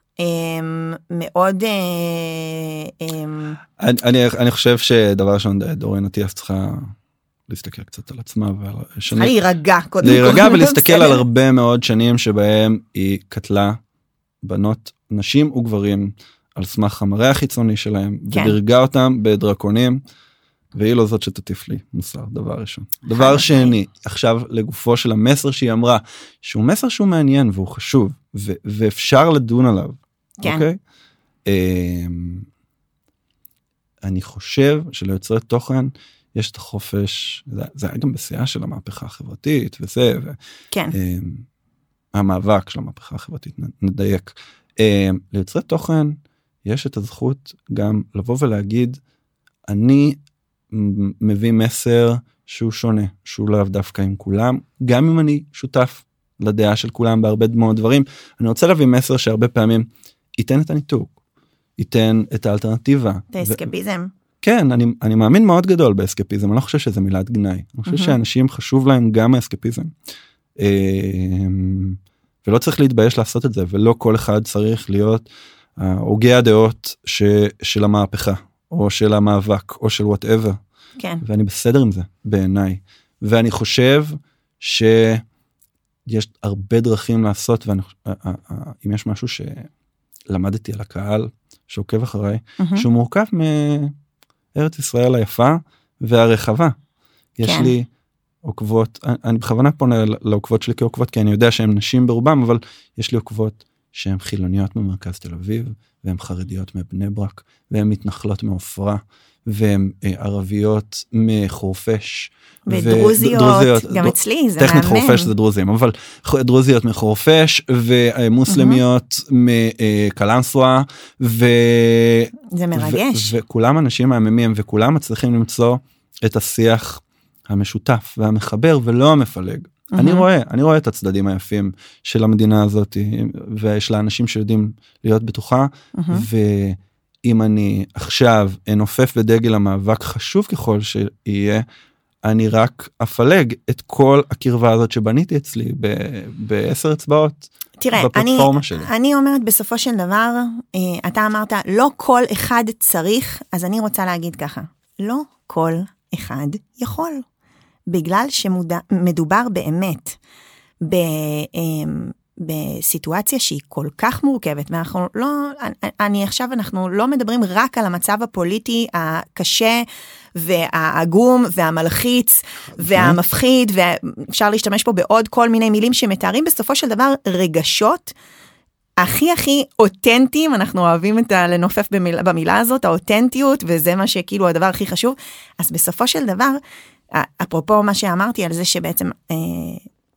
מאוד, אה, אה, אני, אני, אני חושב שדבר ראשון דורין אטיאס צריכה להסתכל קצת על עצמה ועל שנים, להירגע קודם כל. להירגע ולהסתכל. על הרבה מאוד שנים שבהם היא קטלה בנות נשים וגברים על סמך המראה החיצוני שלהם כן. ודירגה אותם בדרקונים. והיא לא זאת שתטיף לי מוסר דבר ראשון. דבר. שני עכשיו לגופו של המסר שהיא אמרה שהוא מסר שהוא מעניין והוא חשוב ו- ואפשר לדון עליו. כן. אוקיי? אמ, אני חושב שליוצרי תוכן יש את החופש זה, זה היה גם בשיאה של המהפכה החברתית וזה כן, והמאבק של המהפכה החברתית נ- נדייק. אמ, ליוצרי תוכן יש את הזכות גם לבוא ולהגיד אני מביא מסר שהוא שונה שהוא לאו דווקא עם כולם גם אם אני שותף לדעה של כולם בהרבה מאוד דברים אני רוצה להביא מסר שהרבה פעמים ייתן את הניתוק ייתן את האלטרנטיבה. את האסקפיזם. כן אני אני מאמין מאוד גדול באסקפיזם אני לא חושב שזה מילת גנאי אני חושב מהמם. שאנשים חשוב להם גם האסקפיזם. אמ, ולא צריך להתבייש לעשות את זה ולא כל אחד צריך להיות אה, הוגה הדעות ש, של המהפכה או של המאבק או של וואטאבר כן, ואני בסדר עם זה בעיניי ואני חושב שיש הרבה דרכים לעשות ואם יש משהו שלמדתי על הקהל שעוקב אחריי מהמם. שהוא מורכב מארץ ישראל היפה והרחבה. יש כן. לי עוקבות, אני, בכוונה פונה לעוקבות שלי כעוקבות כי אני יודע שהן נשים ברובם אבל יש לי עוקבות שהן חילוניות ממרכז תל אביב והן חרדיות מבני ברק והן מתנחלות מעופרה והן אה, ערביות מחורפיש. ודרוזיות, ודרוזיות, גם דו- אצלי זה טכנית מהמם. חורפיש זה דרוזים אבל דרוזיות מחורפיש ומוסלמיות מקלנסווה ו... זה מרגש. ו- וכולם אנשים מהממים וכולם מצליחים למצוא את השיח המשותף והמחבר ולא המפלג. אני מהמם. רואה אני רואה את הצדדים היפים של המדינה הזאת ויש לה אנשים שיודעים להיות בתוכה מהמם. ואם אני עכשיו אנופף בדגל המאבק חשוב ככל שיהיה אני רק אפלג את כל הקרבה הזאת שבניתי אצלי בעשר אצבעות תראה, אני, שלי. אני אומרת בסופו של דבר, אה, אתה אמרת לא כל אחד צריך, אז אני רוצה להגיד ככה, לא כל אחד יכול. בגלל שמדובר באמת ב, אה, בסיטואציה שהיא כל כך מורכבת, ואנחנו לא, אני, אני עכשיו, אנחנו לא מדברים רק על המצב הפוליטי הקשה והעגום והמלחיץ והמפחיד, ואפשר להשתמש פה בעוד כל מיני מילים שמתארים בסופו של דבר רגשות. הכי הכי אותנטיים, אנחנו אוהבים את ה... לנופף במילה, במילה הזאת, האותנטיות, וזה מה שכאילו הדבר הכי חשוב. אז בסופו של דבר, אפרופו מה שאמרתי על זה שבעצם אה,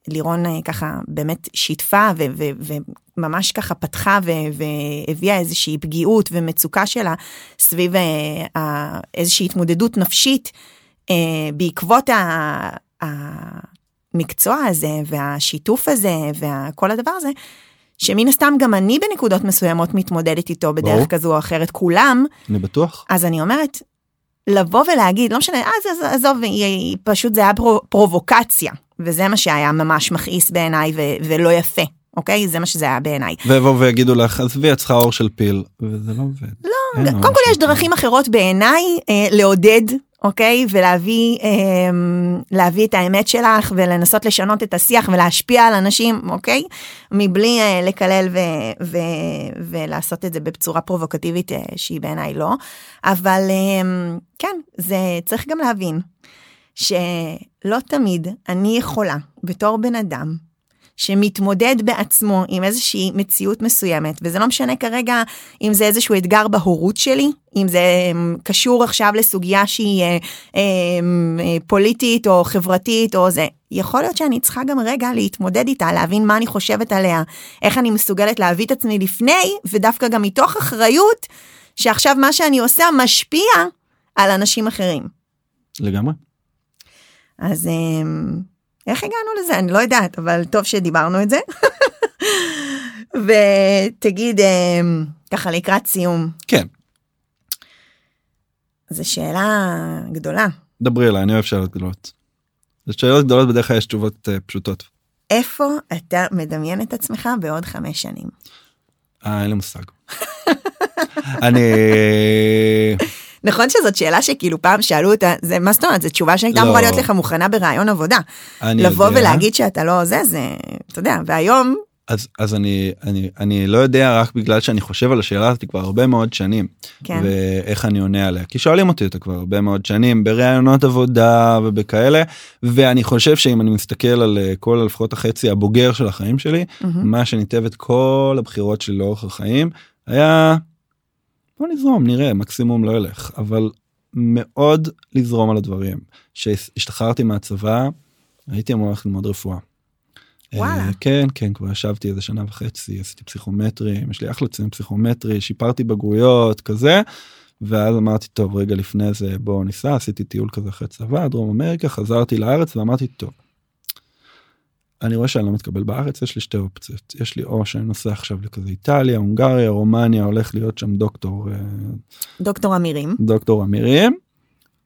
לירון אה, ככה באמת שיתפה ו, ו, וממש ככה פתחה ו, והביאה איזושהי פגיעות ומצוקה שלה סביב אה, אה, איזושהי התמודדות נפשית. אה, בעקבות ה, המקצוע הזה והשיתוף הזה וכל הדבר הזה, שמן הסתם גם אני בנקודות מסוימות מתמודדת איתו בדרך ברור. כזו או אחרת, כולם, אני בטוח. אז אני אומרת, לבוא ולהגיד, לא משנה, אז עזוב, היא, פשוט זה היה פרו, פרובוקציה, וזה מה שהיה ממש מכעיס בעיניי ו, ולא יפה, אוקיי? זה מה שזה היה בעיניי. ויבואו ויגידו לך עזבי את צריכה אור של פיל וזה לא עובד. לא. קודם כל יש דרכים אחרות בעיניי אה, לעודד, אוקיי? ולהביא אה, את האמת שלך ולנסות לשנות את השיח ולהשפיע על אנשים, אוקיי? מבלי אה, לקלל ו, ו, ולעשות את זה בצורה פרובוקטיבית אה, שהיא בעיניי לא. אבל אה, כן, זה צריך גם להבין שלא תמיד אני יכולה בתור בן אדם שמתמודד בעצמו עם איזושהי מציאות מסוימת, וזה לא משנה כרגע אם זה איזשהו אתגר בהורות שלי, אם זה אמ, קשור עכשיו לסוגיה שהיא אה, אה, אה, פוליטית או חברתית או זה. יכול להיות שאני צריכה גם רגע להתמודד איתה, להבין מה אני חושבת עליה, איך אני מסוגלת להביא את עצמי לפני, ודווקא גם מתוך אחריות, שעכשיו מה שאני עושה משפיע על אנשים אחרים. לגמרי. אז אמ, איך הגענו לזה? אני לא יודעת, אבל טוב שדיברנו את זה. ותגיד, אמ, ככה לקראת סיום, כן. זו שאלה גדולה. דברי אליי אני אוהב שאלות גדולות. לשאלות גדולות בדרך כלל יש תשובות אה, פשוטות. איפה אתה מדמיין את עצמך בעוד חמש שנים? אה אין לי מושג. אני נכון שזאת שאלה שכאילו פעם שאלו אותה, זה מה זאת אומרת, זו תשובה שהייתה לא. אמורה להיות לך מוכנה בראיון עבודה. אני לבוא יודע. ולהגיד שאתה לא זה, זה, אתה יודע, והיום, אז אז אני אני אני לא יודע רק בגלל שאני חושב על השאלה הזאת כבר הרבה מאוד שנים כן, ואיך אני עונה עליה כי שואלים אותי אותה כבר הרבה מאוד שנים בראיונות עבודה ובכאלה ואני חושב שאם אני מסתכל על אה, כל לפחות החצי הבוגר של החיים שלי מהמם. מה שניתב את כל הבחירות שלי לאורך החיים היה בוא נזרום נראה מקסימום לא ילך אבל מאוד לזרום על הדברים שהשתחררתי מהצבא הייתי אמור ללכת ללמוד רפואה. וואלה. אה, כן כן כבר ישבתי איזה שנה וחצי עשיתי פסיכומטרי יש לי אחלה ציון פסיכומטרי שיפרתי בגרויות כזה. ואז אמרתי טוב רגע לפני זה בוא ניסע עשיתי טיול כזה אחרי צבא דרום אמריקה חזרתי לארץ ואמרתי טוב. אני רואה שאני לא מתקבל בארץ יש לי שתי אופציות יש לי או שאני נוסע עכשיו לכזה איטליה הונגריה רומניה הולך להיות שם דוקטור אה, דוקטור אמירים. דוקטור אמירים.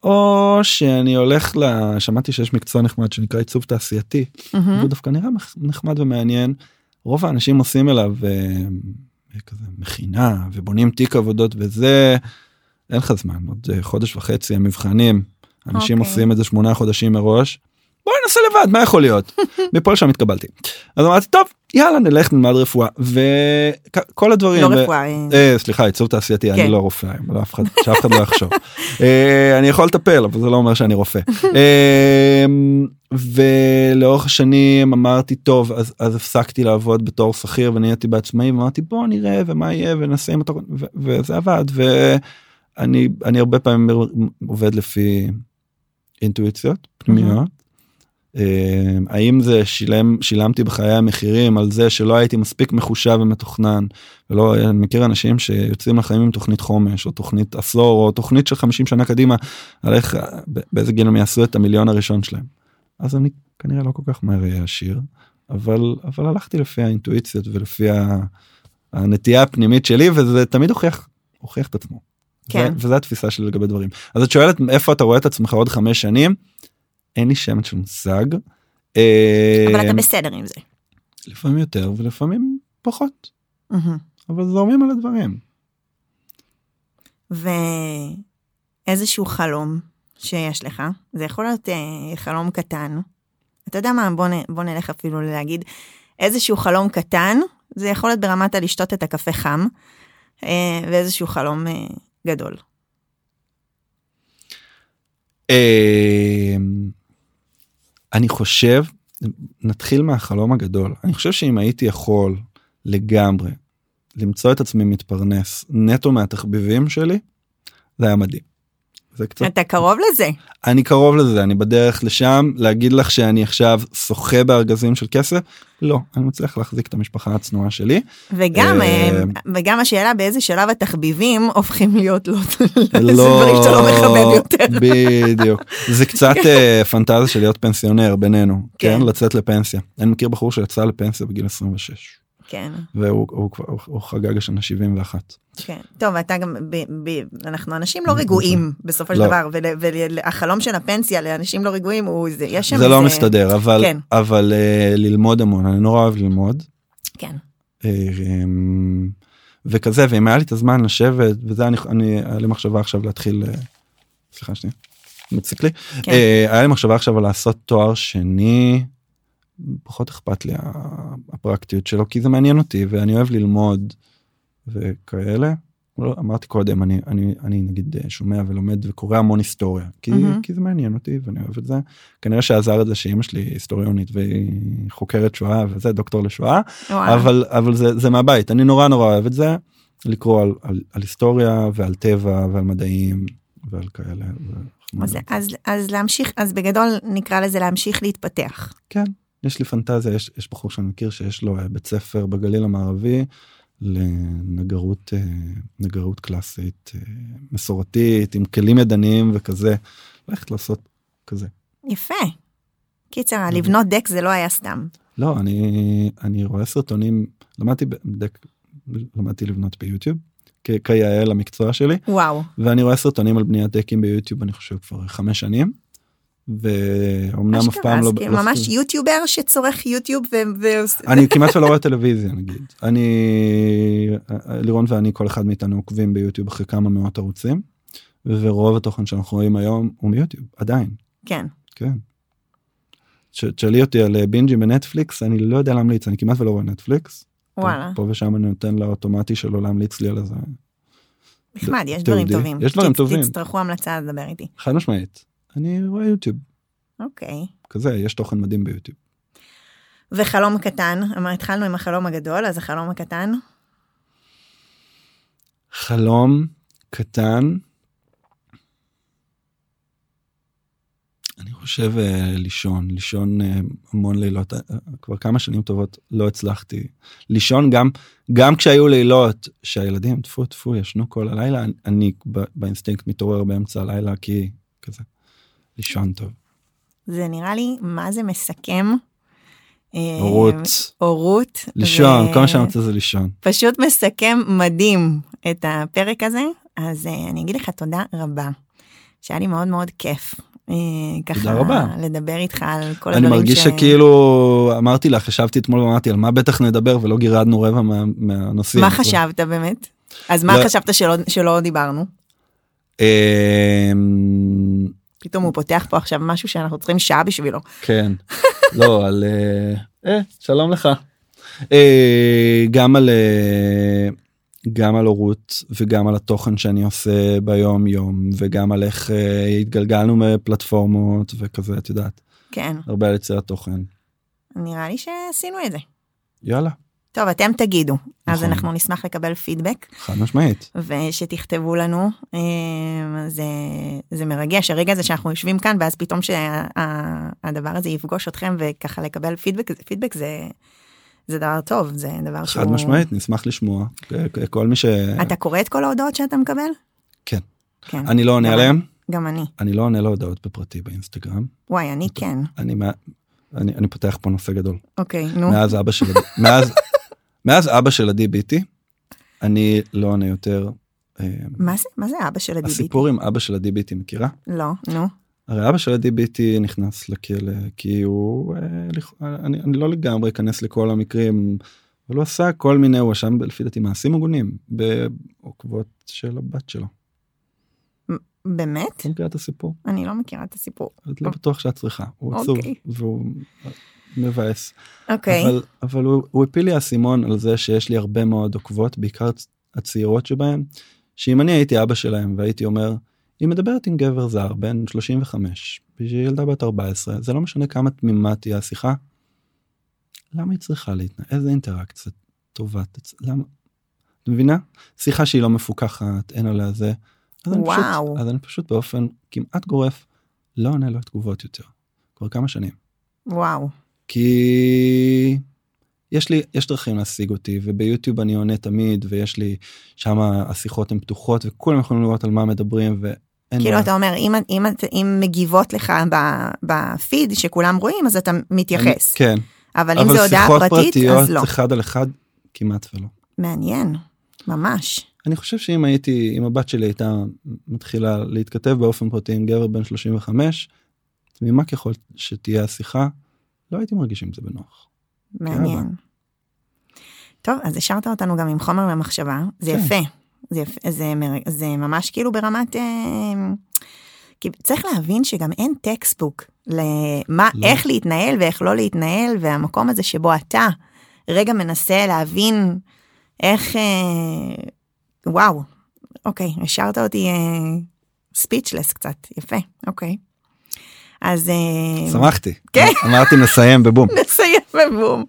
או שאני הולך ל... שמעתי שיש מקצוע נחמד שנקרא עיצוב תעשייתי מהמם. הוא דווקא נראה נחמד ומעניין. רוב האנשים עושים אליו אה, כזה מכינה ובונים תיק עבודות וזה אין לך זמן עוד אה, חודש וחצי המבחנים אנשים אוקיי. עושים את זה שמונה חודשים מראש. בואי ננסה לבד מה יכול להיות מפה לשם התקבלתי אז אמרתי טוב יאללה נלך נלמד רפואה וכל הדברים לא ו- רפואה. אה, אה, סליחה עיצוב תעשייתי כן. אני לא רופא לא אף אחד שאף אחד לא יחשוב אה, אני יכול לטפל אבל זה לא אומר שאני רופא אה, ולאורך השנים אמרתי טוב אז אז הפסקתי לעבוד בתור שכיר ונהייתי בעצמאי ואמרתי בוא נראה ומה יהיה ונעשה עם אותו ו- וזה עבד ואני אני הרבה פעמים עובד לפי אינטואיציות פנימיות. אה, האם זה שילם שילמתי בחיי המחירים על זה שלא הייתי מספיק מחושב ומתוכנן ולא אני מכיר אנשים שיוצאים לחיים עם תוכנית חומש או תוכנית עשור או תוכנית של 50 שנה קדימה על איך באיזה גיל הם יעשו את המיליון הראשון שלהם. אז אני כנראה לא כל כך מהר אהיה עשיר אבל אבל הלכתי לפי האינטואיציות ולפי ה- הנטייה הפנימית שלי וזה תמיד הוכיח הוכיח את עצמו. כן. ו- וזו התפיסה שלי לגבי דברים. אז את שואלת איפה אתה רואה את עצמך עוד חמש שנים. אין לי שמץ של מושג. אבל אה, אתה בסדר עם זה. לפעמים יותר ולפעמים פחות. אבל זורמים על הדברים. ואיזשהו חלום שיש לך, זה יכול להיות אה, חלום קטן. אתה יודע מה, בוא, נ, בוא נלך אפילו להגיד איזשהו חלום קטן, זה יכול להיות ברמת הלשתות את הקפה חם, אה, ואיזשהו חלום אה, גדול. אה, אני חושב נתחיל מהחלום הגדול אני חושב שאם הייתי יכול לגמרי למצוא את עצמי מתפרנס נטו מהתחביבים שלי זה היה מדהים. זה קצת אתה קרוב לזה. אני קרוב לזה אני בדרך לשם. להגיד לך שאני עכשיו שוחה בארגזים של כסף? לא אני מצליח להחזיק את המשפחה הצנועה שלי. וגם, אה, אה, וגם השאלה באיזה שלב התחביבים הופכים להיות לא, זה לא דברים שאתה לא מחבב יותר. בדיוק. זה קצת אה, פנטזיה של להיות פנסיונר בינינו כן. כן. לצאת לפנסיה. אני מכיר בחור שיצא לפנסיה בגיל 26 כן, והוא הוא, הוא, הוא חגג השנה 71 כן. טוב, אתה גם, ב, ב, אנחנו אנשים לא רגועים בסופו של לא. דבר, והחלום של הפנסיה לאנשים לא רגועים הוא, זה, יש שם זה לא איזה- מסתדר אבל כן. אבל אה, ללמוד המון אני נורא אוהב ללמוד כן, אה, אמ, וכזה ואם היה לי את הזמן לשבת וזה אני אני היה לי מחשבה עכשיו להתחיל אה, סליחה שנייה מציק לי כן. אה, היה לי מחשבה עכשיו לעשות תואר שני פחות אכפת לי הפרקטיות שלו כי זה מעניין אותי ואני אוהב ללמוד וכאלה. לא, אמרתי קודם אני אני אני נגיד אה, שומע ולומד וקורא המון היסטוריה כי, מהמם. כי זה מעניין אותי ואני אוהב את זה כנראה שעזר את זה שאימא שלי היסטוריונית והיא חוקרת שואה וזה דוקטור לשואה. אבל אבל זה זה מהבית אני נורא נורא אוהב את זה לקרוא על, על, על היסטוריה ועל טבע ועל מדעים ועל כאלה. אז, אז, אז להמשיך, אז בגדול נקרא לזה להמשיך להתפתח. כן יש לי פנטזיה יש, יש בחור שאני מכיר שיש לו אה, בית ספר בגליל המערבי לנגרות אה, נגרות קלאסית אה, מסורתית עם כלים ידניים וכזה ללכת לעשות כזה. יפה. קיצר, לבנות דק זה לא היה סתם. לא אני אני רואה סרטונים למדתי בדק למדתי לבנות ביוטיוב כיאה למקצוע שלי וואו. ואני רואה סרטונים על בניית דקים ביוטיוב אני חושב כבר חמש שנים. ואומנם אף אשכרה, פעם לא, כאילו לא ממש יוטיובר שצורך יוטיוב ו... אני כמעט ולא רואה טלוויזיה נגיד אני לירון ואני כל אחד מאיתנו עוקבים ביוטיוב אחרי כמה מאות ערוצים ורוב התוכן שאנחנו רואים היום הוא מיוטיוב עדיין כן. כן. תשאלי אותי על אה, בינג'ים בנטפליקס אני לא יודע להמליץ אני כמעט ולא רואה נטפליקס. וואלה. פה ושם אני נותן לאוטומטי שלו להמליץ לי על איזה נחמד, יש דברים. טובים. יש דברים טובים. תצטרכו המלצה לדבר איתי. חד משמעית. אני רואה יוטיוב אוקיי. כזה יש תוכן מדהים ביוטיוב. וחלום קטן, אמר, התחלנו עם החלום הגדול, אז החלום הקטן. חלום קטן. אני חושב אה, לישון, לישון אה, המון לילות, אה, כבר כמה שנים טובות לא הצלחתי לישון גם, גם כשהיו לילות שהילדים טפו טפו ישנו כל הלילה, אני- אני ב- באינסטינקט מתעורר באמצע הלילה כי כזה, לישון טוב. זה נראה לי, מה זה מסכם? אה, הורות, הורות. לישון, ו- כל מה שאני רוצה זה לישון. פשוט מסכם מדהים את הפרק הזה, אז אה, אני אגיד לך תודה רבה, שהיה לי מאוד מאוד כיף. אה, ככה תודה רבה. לדבר איתך על כל אני הדברים מרגיש שכאילו אמרתי לך ישבתי אתמול ואמרתי על מה בטח נדבר ולא גירדנו רבע מה- מהנושאים. מה חשבת באמת? אז מה לא- חשבת שלא, שלא דיברנו? פתאום הוא פותח פה עכשיו משהו שאנחנו צריכים שעה בשבילו. כן. לא על אה, אה, שלום לך. אה, גם על אה, גם על הורות וגם על התוכן שאני עושה ביום יום וגם על איך אה, התגלגלנו מפלטפורמות וכזה את יודעת. כן, הרבה על יצירת תוכן. נראה לי שעשינו את זה. יאללה טוב, אתם תגידו, אז נכון. אנחנו נשמח לקבל פידבק. חד משמעית ושתכתבו לנו, אה, זה, זה מרגש, הרגע הזה שאנחנו יושבים כאן, ואז פתאום שהדבר הזה יפגוש אתכם וככה לקבל פידבק, פידבק זה, זה דבר טוב, זה דבר שהוא... חד משמעית נשמח לשמוע כל מי ש... אתה קורא את כל ההודעות שאתה מקבל? כן. כן. אני לא עונה גם עליהם גם אני. אני לא עונה להודעות בפרטי באינסטגרם וואי, אני כן. אני אני אני פותח פה נושא גדול אוקיי, נו. מאז אבא של מאז מאז אבא של עדי ביטי אני לא עונה יותר. אה, מה זה? מה זה אבא של הדיביטי? הסיפור עם אבא של עדי ביטי מכירה? לא, נו. הרי אבא של עדי ביטי נכנס לכלא כי הוא אה, אני, אני לא לגמרי אכנס לכל המקרים אבל הוא עשה כל מיני הוא אשם לפי דעתי מעשים הגונים בעוקבות של הבת שלו. באמת? את לא מכירה את הסיפור? אני לא מכירה את הסיפור. את לא בטוח שאת צריכה הוא עצוב אוקיי. מבאס. אוקיי. אבל, אבל הוא, הוא הפיל לי האסימון על זה שיש לי הרבה מאוד עוקבות, בעיקר הצ- הצעירות שבהן, שאם אני הייתי אבא שלהם והייתי אומר, היא מדברת עם גבר זר בן 35, בשביל ילדה בת 14, זה לא משנה כמה תמימה תהיה השיחה, למה היא צריכה להתנהג? איזה אינטראקציה טובה, תצ... למה? את מבינה? שיחה שהיא לא מפוקחת, אין עליה זה. אז אני, פשוט. אז אני פשוט באופן כמעט גורף לא עונה לו תגובות יותר. כבר כמה שנים. וואו. כי יש לי יש דרכים להשיג אותי וביוטיוב אני עונה תמיד ויש לי שם השיחות הן פתוחות וכולם יכולים לראות על מה מדברים ואין כאילו מה. אתה אומר אם, אם, אם מגיבות לך ב- בפיד שכולם רואים אז אתה מתייחס. כן אבל אם אבל זה הודעה שיחות פרטית פרטיות אז לא. אחד על אחד כמעט ולא. מעניין. ממש. אני חושב שאם הייתי אם הבת שלי הייתה מתחילה להתכתב באופן פרטי עם גבר בן 35 ממה ככל שתהיה השיחה לא הייתי מרגיש עם זה בנוח. מעניין. טוב אז השארת אותנו גם עם חומר למחשבה זה כן. יפה. זה יפה זה, זה ממש כאילו ברמת. אה, כי צריך להבין שגם אין textbook למה לא. איך להתנהל ואיך לא להתנהל והמקום הזה שבו אתה רגע מנסה להבין איך אה, וואו אוקיי השארת אותי ספיצ'לס קצת יפה אוקיי. אז אה, שמחתי. כן. אמרתי נסיים בבום. נסיים בבום.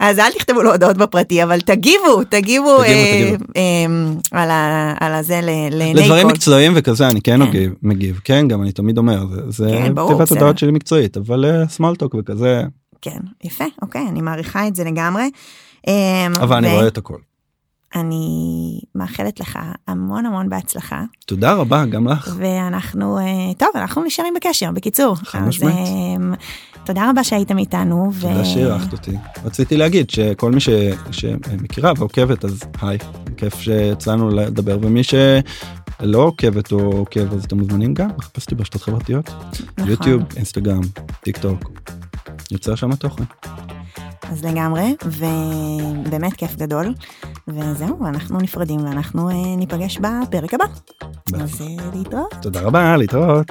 אז אל תכתבו לו הודעות בפרטי אבל תגיבו תגיבו אה, תגיבו. אה, על הזה לעיני לדברים כל. מקצועיים וכזה אני כן כן. מגיב, מגיב כן גם אני תמיד אומר זה, זה כן. הדעות שלי מקצועית אבל סמולטוק וכזה כן יפה אוקיי אני מעריכה את זה לגמרי. אה, אבל אני רואה את הכל. אני מאחלת לך המון המון בהצלחה תודה רבה גם לך. ואנחנו אה, טוב אנחנו נשארים בקשר בקיצור חד משמעית. אה, תודה רבה שהייתם איתנו ו- תודה שאירחת אותי. רציתי להגיד שכל מי ש... שמכירה ועוקבת אז היי כיף שיצאנו לדבר ומי שלא עוקבת או עוקב אז אתם מוזמנים גם לחפש אותי ברשתות חברתיות נכון. יוטיוב אינסטגרם טיק טוק. יוצר שם תוכן. אז לגמרי, ובאמת כיף גדול. וזהו, אנחנו נפרדים ואנחנו אה, ניפגש בפרק הבא. אז אה, להתראות. תודה רבה, להתראות.